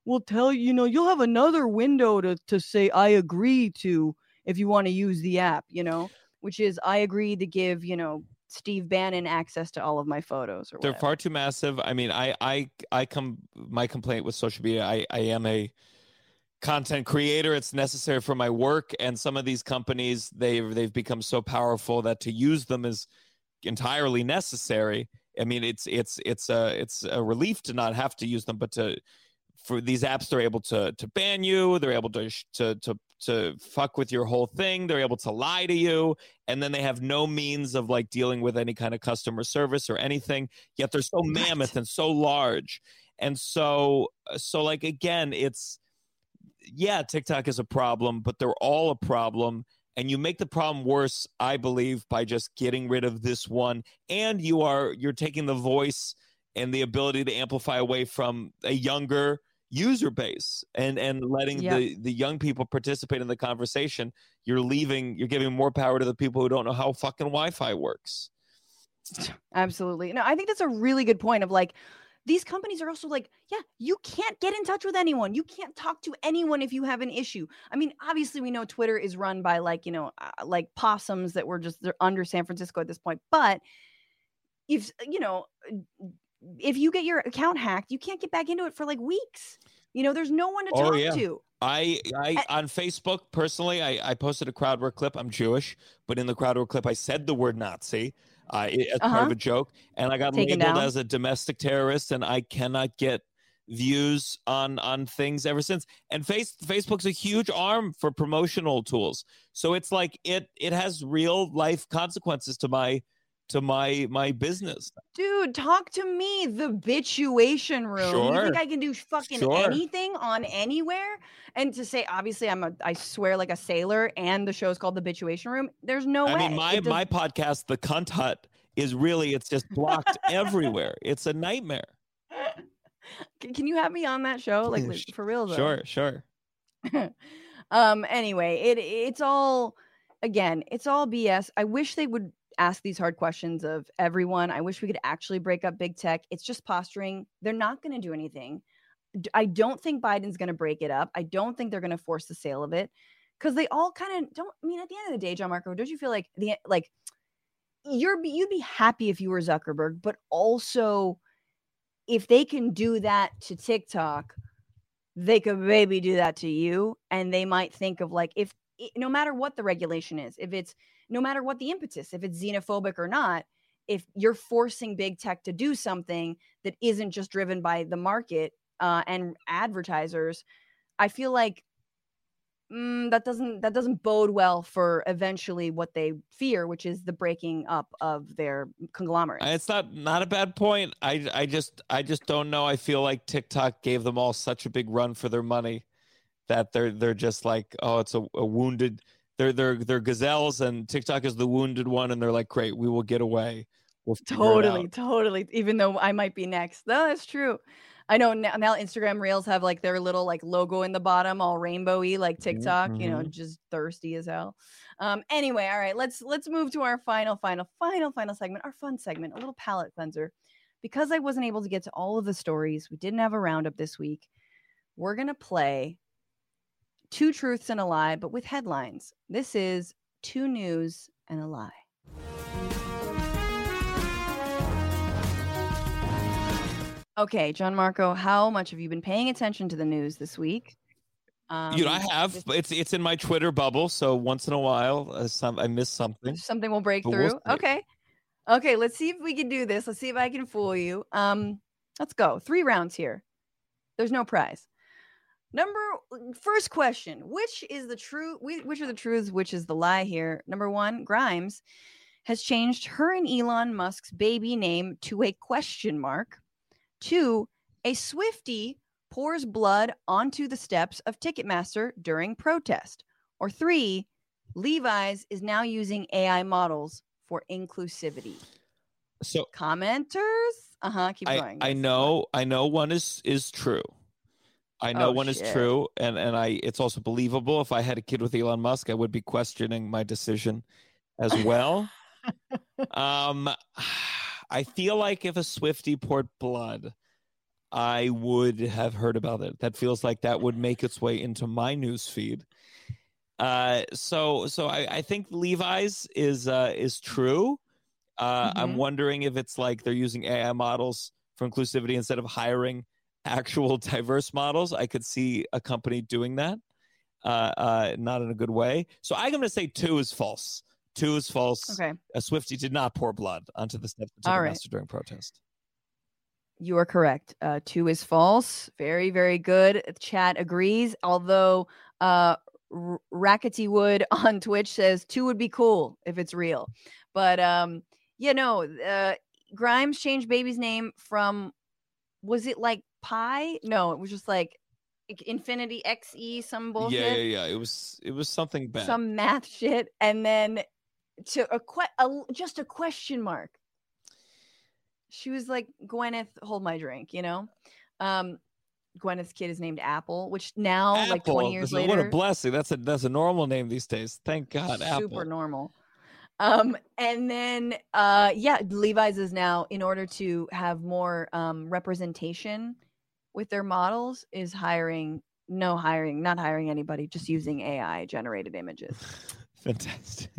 we'll tell you, you know, you'll have another window to to say I agree to if you want to use the app, you know, which is I agree to give, you know, Steve Bannon access to all of my photos or They're whatever. far too massive. I mean, I I I come my complaint with social media. I I am a content creator. It's necessary for my work, and some of these companies they've they've become so powerful that to use them is entirely necessary. I mean, it's it's it's a it's a relief to not have to use them, but to for these apps, they're able to to ban you. They're able to to to to fuck with your whole thing. They're able to lie to you, and then they have no means of like dealing with any kind of customer service or anything. Yet they're so mammoth and so large, and so so like again, it's yeah, TikTok is a problem, but they're all a problem. And you make the problem worse, I believe, by just getting rid of this one. And you are you're taking the voice and the ability to amplify away from a younger user base and and letting Yeah. the the young people participate in the conversation you're leaving you're giving more power to the people who don't know how fucking wi-fi works Absolutely. No, I think that's a really good point of like these companies are also like, yeah, you can't get in touch with anyone. You can't talk to anyone if you have an issue. I mean, obviously we know Twitter is run by like, you know, uh, like possums that were just they're under San Francisco at this point, but if you know, if you get your account hacked, you can't get back into it for like weeks. You know, there's no one to Oh, talk yeah. to. I, I on Facebook personally, I, I posted a crowd work clip. I'm Jewish, but in the crowd work clip, I said the word Nazi uh, i- as part Uh-huh. of a joke, and I got Taken labeled down. as a domestic terrorist, and I cannot get views on on things ever since. And face Facebook's a huge arm for promotional tools, so it's like it it has real life consequences to my to my my business. Dude, talk to me, the bitchuation room. You think I can do fucking Sure. anything on anywhere? And to say, obviously, I'm a, I swear like a sailor, and the show's called the bitchuation room. There's no I way. mean, my does- my podcast, The Cunt Hut, is really it's just blocked everywhere. It's a nightmare. Can- you have me on that show? Like li- for real though. Sure, sure. um. Anyway, it it's all again, it's all BS. I wish they would ask these hard questions of everyone. I wish we could actually break up big tech. It's just posturing. They're not going to do anything. I don't think Biden's going to break it up. I don't think they're going to force the sale of it because they all kind of don't. I mean, at the end of the day, Gianmarco, don't you feel like the like you're you'd be happy if you were Zuckerberg, but also if they can do that to TikTok, they could maybe do that to you and they might think of like if no matter what the regulation is if it's no matter what the impetus if it's xenophobic or not if you're forcing big tech to do something that isn't just driven by the market uh, and advertisers i feel like mm, that doesn't that doesn't bode well for eventually what they fear which is the breaking up of their conglomerate It's not not a bad point. I I just I just don't know. I feel like TikTok gave them all such a big run for their money that they're they're just like, oh, it's a, a wounded. They're they're they're gazelles, and TikTok is the wounded one, and they're like, great, we will get away. We'll Totally, totally. Even though I might be next. No, that's true. I know now, now Instagram Reels have like their little like logo in the bottom, all rainbowy, like TikTok. You know, mhm. just thirsty as hell. Um. Anyway, all right. Let's let's move to our final, final, final, final segment. Our fun segment, a little palate cleanser. Because I wasn't able to get to all of the stories, we didn't have a roundup this week. We're gonna play two truths and a lie, but with headlines. This is two news and a lie. Okay, Gianmarco, how much have you been paying attention to the news this week? Um, you know, I have. but It's it's in my Twitter bubble, so once in a while, uh, some I miss something. something will break But we'll through. okay. Okay, let's see if we can do this. Let's see if I can fool you. Um, let's go. Three rounds here. There's no prize. Number first question: Which is the true? Which are the truths? Which is the lie here? Number one: Grimes has changed her and Elon Musk's baby name to a question mark. Two: A Swifty pours blood onto the steps of Ticketmaster during protest. Or three: Levi's is now using AI models for inclusivity. So Commenters? Uh huh. Keep I, going. I know I know one is is true. I know Oh, one is true, and and I it's also believable. If I had a kid with Elon Musk, I would be questioning my decision as well. um, I feel like if a Swifty poured blood, I would have heard about it. That feels like that would make its way into my news feed. Uh, so so I, I think Levi's is uh, is true. Uh, I'm Mhm. wondering if it's like they're using AI models for inclusivity instead of hiring actual diverse models. I could see a company doing that, uh, uh, not in a good way. So I'm going to say two is false. Two is false. Okay. A Swifty did not pour blood onto the steps of right. During protest. You are correct. Uh, two is false. Very, very good. Chat agrees. Although uh, R- Rackety Wood on Twitch says two would be cool if it's real. But um, yeah, no. Uh, Grimes changed baby's name from was it like pi? No, it was just like Infinity XE, some bullshit. Yeah, yeah, yeah. It was it was something bad. Some math shit, and then to a, que- a just a question mark. She was like Gwyneth, hold my drink, you know. Um, Gwyneth's kid is named Apple, which now, Apple. like twenty years later, what a blessing. That's a that's a normal name these days. Thank God, Apple. super Apple. normal. Um, and then uh, yeah, Levi's is now in order to have more um representation with their models is hiring no hiring, not hiring anybody, just using AI generated images. Fantastic.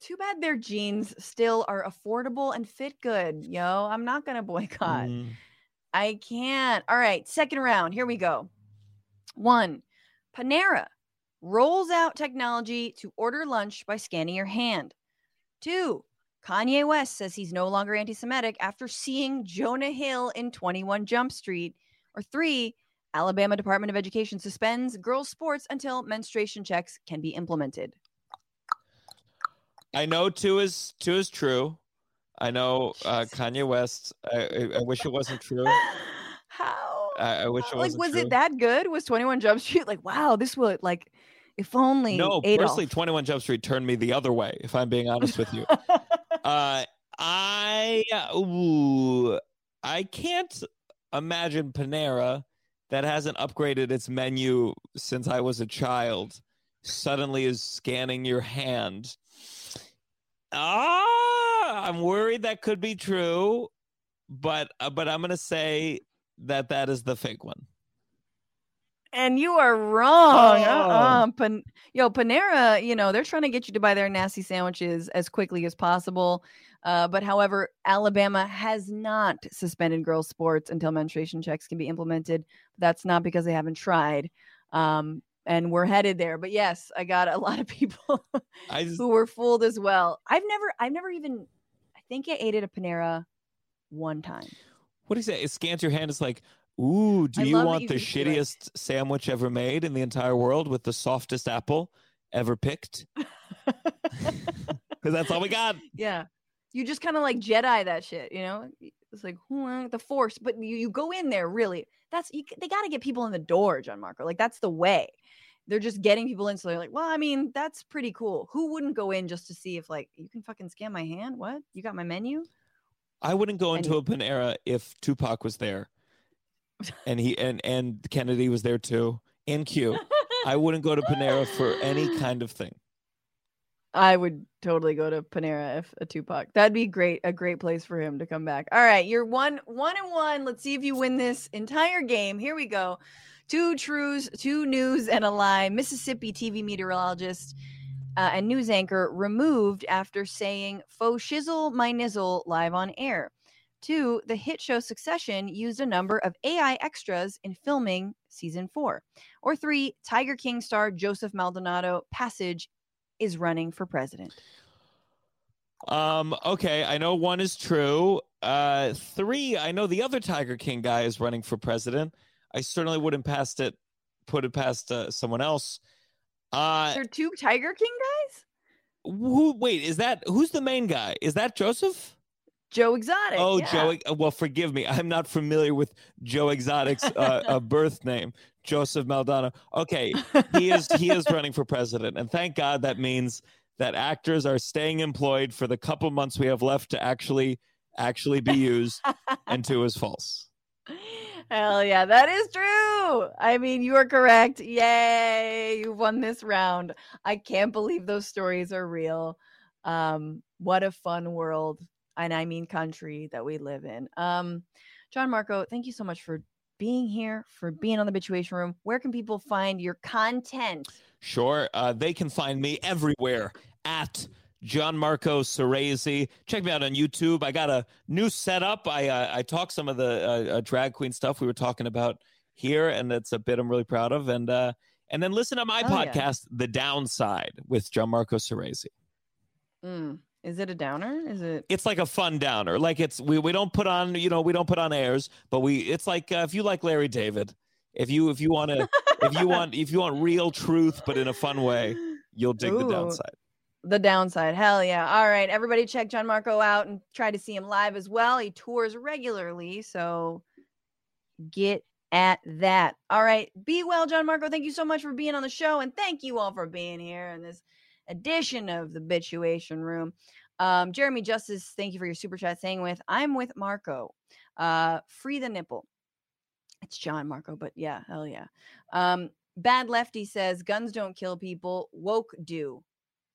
Too bad their jeans still are affordable and fit good, yo. I'm not gonna boycott. Mm. I can't. All right, second round. Here we go. One, Panera rolls out technology to order lunch by scanning your hand. Two, Kanye West says he's no longer anti Semitic after seeing Jonah Hill in 21 Jump Street. Or three, Alabama Department of Education suspends girls' sports until menstruation checks can be implemented. I know two is two is true. I know uh, Kanye West. I, I, wish it wasn't true. How? I, I wish it like, wasn't was true. it that good? Was 21 Jump Street like, wow, this would like, if only No, Adolf. personally, Twenty One Jump Street turned me the other way. If I'm being honest with you, uh, I ooh, I can't imagine Panera that hasn't upgraded its menu since I was a child suddenly is scanning your hand. Ah, I'm worried that could be true, but uh, but I'm gonna say that that is the fake one. And you are wrong. Oh. Uh-uh. Pan- Yo, Panera, you know, they're trying to get you to buy their nasty sandwiches as quickly as possible. Uh, but however, Alabama has not suspended girls' sports until menstruation checks can be implemented. That's not because they haven't tried. Um, and we're headed there. But yes, I got a lot of people just, who were fooled as well. I've never, I've never even, I think I ate at a Panera one time. what do you say? It scans your hand. It's like, ooh, do I you want you the can see, like- shittiest sandwich ever made in the entire world with the softest apple ever picked? Because that's all we got. Yeah. You just kind of like Jedi that shit, you know? It's like "Hmm, the force, but you, you go in there really. That's you, they got to get people in the door, Gianmarco. Like that's the way. They're just getting people in. So they're like, well, I mean, that's pretty cool. Who wouldn't go in just to see if like you can fucking scan my hand? What? You got my menu? I wouldn't go into a Panera if Tupac was there, and he and and Kennedy was there too, and Q. I wouldn't go to Panera for any kind of thing. I would totally go to Panera if a Tupac. That'd be great, a great place for him to come back. All right, you're one one and one. Let's see if you win this entire game. Here we go. Two truths, two news, and a lie. Mississippi TV meteorologist uh, and news anchor removed after saying "faux shizzle my nizzle" live on air. Two, the hit show Succession used a number of AI extras in filming season four. Or three, Tiger King star Joseph Maldonado passage is running for president. Um, okay, I know one is true. Uh, three, I know the other Tiger King guy is running for president. I certainly wouldn't past it, put it past uh, someone else. Uh, There are two Tiger King guys? who? Wait, is that who's the main guy? Is that Joseph? Joe Exotic. Oh, yeah. Joe. uh, Well, forgive me. I'm not familiar with Joe Exotic's uh, uh, birth name, Joseph Maldonado. Okay, he is he is running for president, and thank God that means that actors are staying employed for the couple months we have left to actually actually be used. and two is false. Hell yeah, that is true. I mean, you are correct. Yay, you won this round. I can't believe those stories are real. Um, what a fun world, and I mean country that we live in. Um, Gianmarco, thank you so much for being here, for being on the Bitchuation Room. Where can people find your content? Sure, uh, they can find me everywhere at Gianmarco Soresi. Check me out on YouTube. I got a new setup. I uh, I talk some of the uh, uh, drag queen stuff we were talking about here, and it's a bit I'm really proud of. And uh, and then listen to my Oh, yeah. podcast, The Downside, with Gianmarco Soresi. Mm, Is it a downer? Is it? It's like a fun downer. Like it's we we don't put on you know we don't put on airs, but we it's like uh, if you like Larry David, if you if you want to if you want if you want real truth but in a fun way, you'll dig the downside. The downside. Hell yeah. All right. Everybody check Gianmarco out and try to see him live as well. He tours regularly. So get at that. All right. Be well, Gianmarco. Thank you so much for being on the show. And thank you all for being here in this edition of the Bitchuation Room. Um, Jeremy Justice, thank you for your super chat saying with I'm with Marco. Uh, free the nipple. It's Gianmarco, but yeah, hell yeah. Um, Bad Lefty says guns don't kill people, woke do.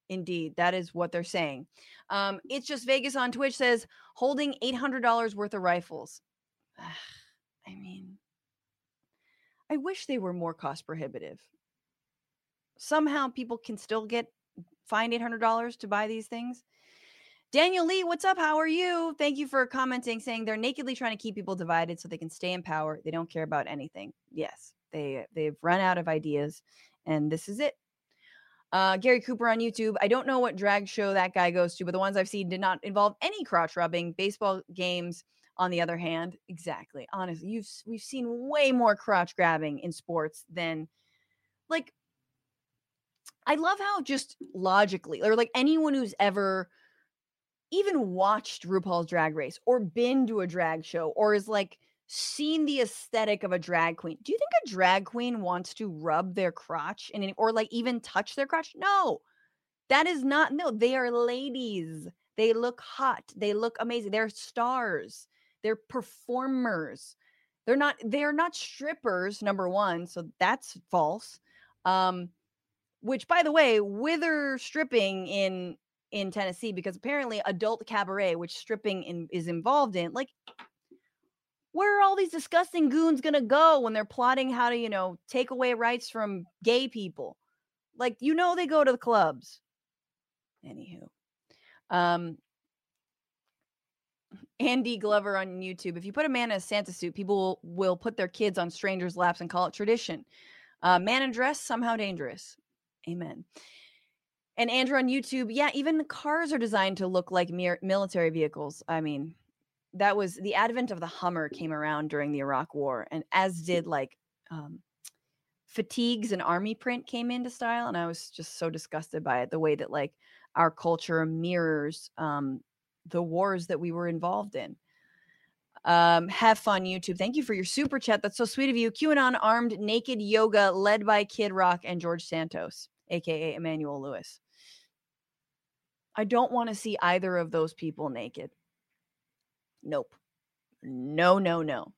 Indeed, that is what they're saying. Um, it's just Vegas on Twitch says holding eight hundred dollars worth of rifles. I mean, I wish they were more cost prohibitive. Somehow people can still get hundred dollars to buy these things. Daniel Lee, what's up? How are you? Thank you for commenting, saying they're nakedly trying to keep people divided so they can stay in power. They don't care about anything. Yes, they they've run out of ideas, and this is it. Uh, Gary Cooper on YouTube. I don't know what drag show that guy goes to, but the ones I've seen did not involve any crotch rubbing. Baseball games, on the other hand, exactly. Honestly, you've we've seen way more crotch grabbing in sports than like. I love how just logically, or like anyone who's ever even watched RuPaul's Drag Race or been to a drag show or is like seen the aesthetic of a drag queen. Do you think a drag queen wants to rub their crotch and or like even touch their crotch? No. That is not no, they are ladies. They look hot. They look amazing. They're stars. They're performers. They're not they're not strippers number 1, so that's false. Um which by the way, wither stripping in in Tennessee because apparently adult cabaret, which stripping in, is involved in, like where are all these disgusting goons gonna go when they're plotting how to, you know, take away rights from gay people? Like, you know, they go to the clubs. Anywho, um, Andy Glover on YouTube. If you put a man in a Santa suit, people will, will put their kids on strangers' laps and call it tradition. Uh, man in dress somehow dangerous. Amen. And Andrew on YouTube, yeah, even cars are designed to look like mere military vehicles. I mean, that was the advent of the Hummer came around during the Iraq War, and as did like um, fatigues and army print came into style, and I was just so disgusted by it. The way that like our culture mirrors um, the wars that we were involved in. Um, have fun, YouTube. Thank you for your super chat. That's so sweet of you. QAnon armed naked yoga led by Kid Rock and George Santos, aka Emmanuel Lewis. I don't want to see either of those people naked. Nope. No, no, no.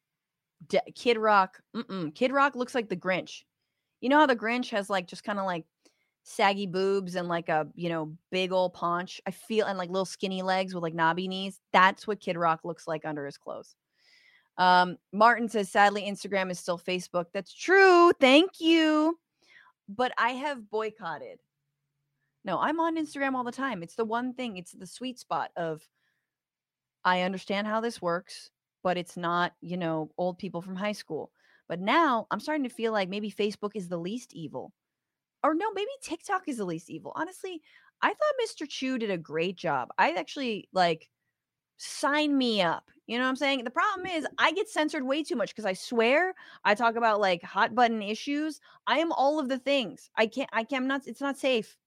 D- Kid Rock. Mm-mm. Kid Rock looks like the Grinch. You know how the Grinch has like just kind of like saggy boobs and like a you know big old paunch. I feel and like little skinny legs with like knobby knees. That's what Kid Rock looks like under his clothes. Um, Martin says, sadly, Instagram is still Facebook. That's true. Thank you. But I have boycotted. No, I'm on Instagram all the time. It's the one thing, it's the sweet spot of I understand how this works, but it's not, you know, old people from high school. But now I'm starting to feel like maybe Facebook is the least evil. Or no, maybe TikTok is the least evil. Honestly, I thought Mr. Chew did a great job. I actually like sign me up. You know what I'm saying? The problem is I get censored way too much because I swear I talk about like hot button issues. I am all of the things. I can't I can't I'm not it's not safe.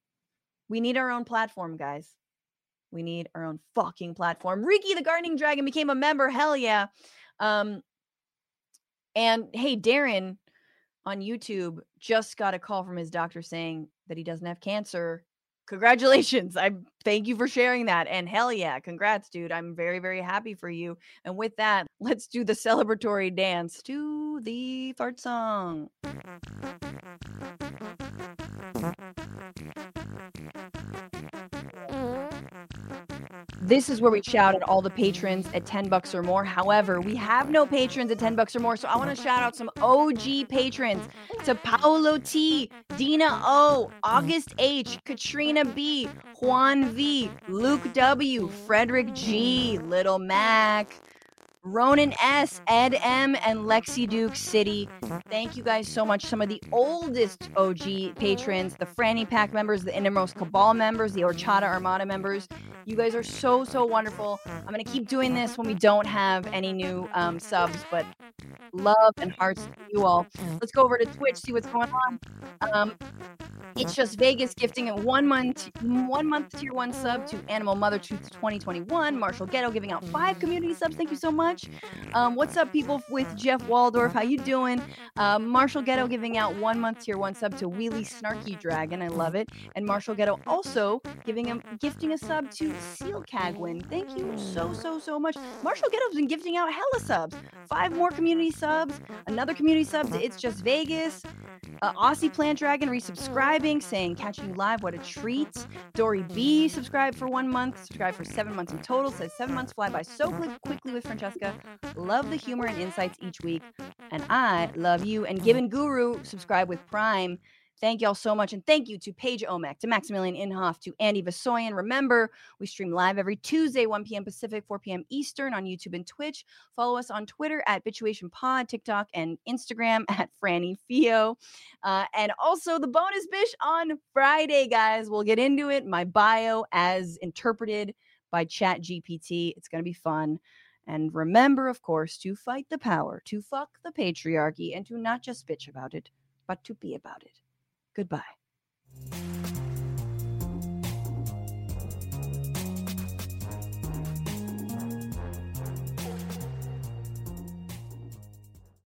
We need our own platform, guys. We need our own fucking platform. Riki the gardening dragon became a member. Hell yeah. Um and hey, Darren on YouTube just got a call from his doctor saying that he doesn't have cancer. Congratulations. I thank you for sharing that. And hell yeah, congrats, dude. I'm very, very happy for you. And with that, let's do the celebratory dance to the fart song. This is where we shout at all the patrons at 10 bucks or more. However, we have no patrons at 10 bucks or more. So I want to shout out some OG patrons to Paolo T, Dina O, August H, Katrina B, Juan V, Luke W, Frederick G, Little Mac, Ronan S, Ed M, and Lexi Duke City. Thank you guys so much. Some of the oldest OG patrons, the Franny Pack members, the Innermost Cabal members, the Orchada Armada members. You guys are so, so wonderful. I'm going to keep doing this when we don't have any new um, subs, but love and hearts to you all. Let's go over to Twitch, see what's going on. Um, it's just Vegas gifting a one month one month tier one sub to Animal Mother Truth 2021. Marshall Ghetto giving out five community subs. Thank you so much. Um, what's up, people with Jeff Waldorf? How you doing? Uh, Marshall Ghetto giving out one month tier one sub to Wheelie Snarky Dragon. I love it. And Marshall Ghetto also giving him gifting a sub to Seal Cagwin. Thank you so so so much. Marshall Ghetto's been gifting out hella subs. Five more community subs. Another community sub to It's Just Vegas. Uh, Aussie Plant Dragon resubscribing, saying catching you live, what a treat. Dory B subscribed for one month, subscribed for seven months in total, says seven months fly by so quickly with Francesca. Love the humor and insights each week. And I love you. And Given Guru subscribe with Prime. Thank y'all so much. And thank you to Paige Omek, to Maximilian Inhoff, to Andy Vasoyan. Remember, we stream live every Tuesday, 1 p.m. Pacific, 4 p.m. Eastern on YouTube and Twitch. Follow us on Twitter at Bitchuation Pod, TikTok, and Instagram at Franny Fio. Uh, and also the bonus bish on Friday, guys. We'll get into it. My bio as interpreted by Chat GPT. It's going to be fun. And remember, of course, to fight the power, to fuck the patriarchy, and to not just bitch about it, but to be about it. Goodbye.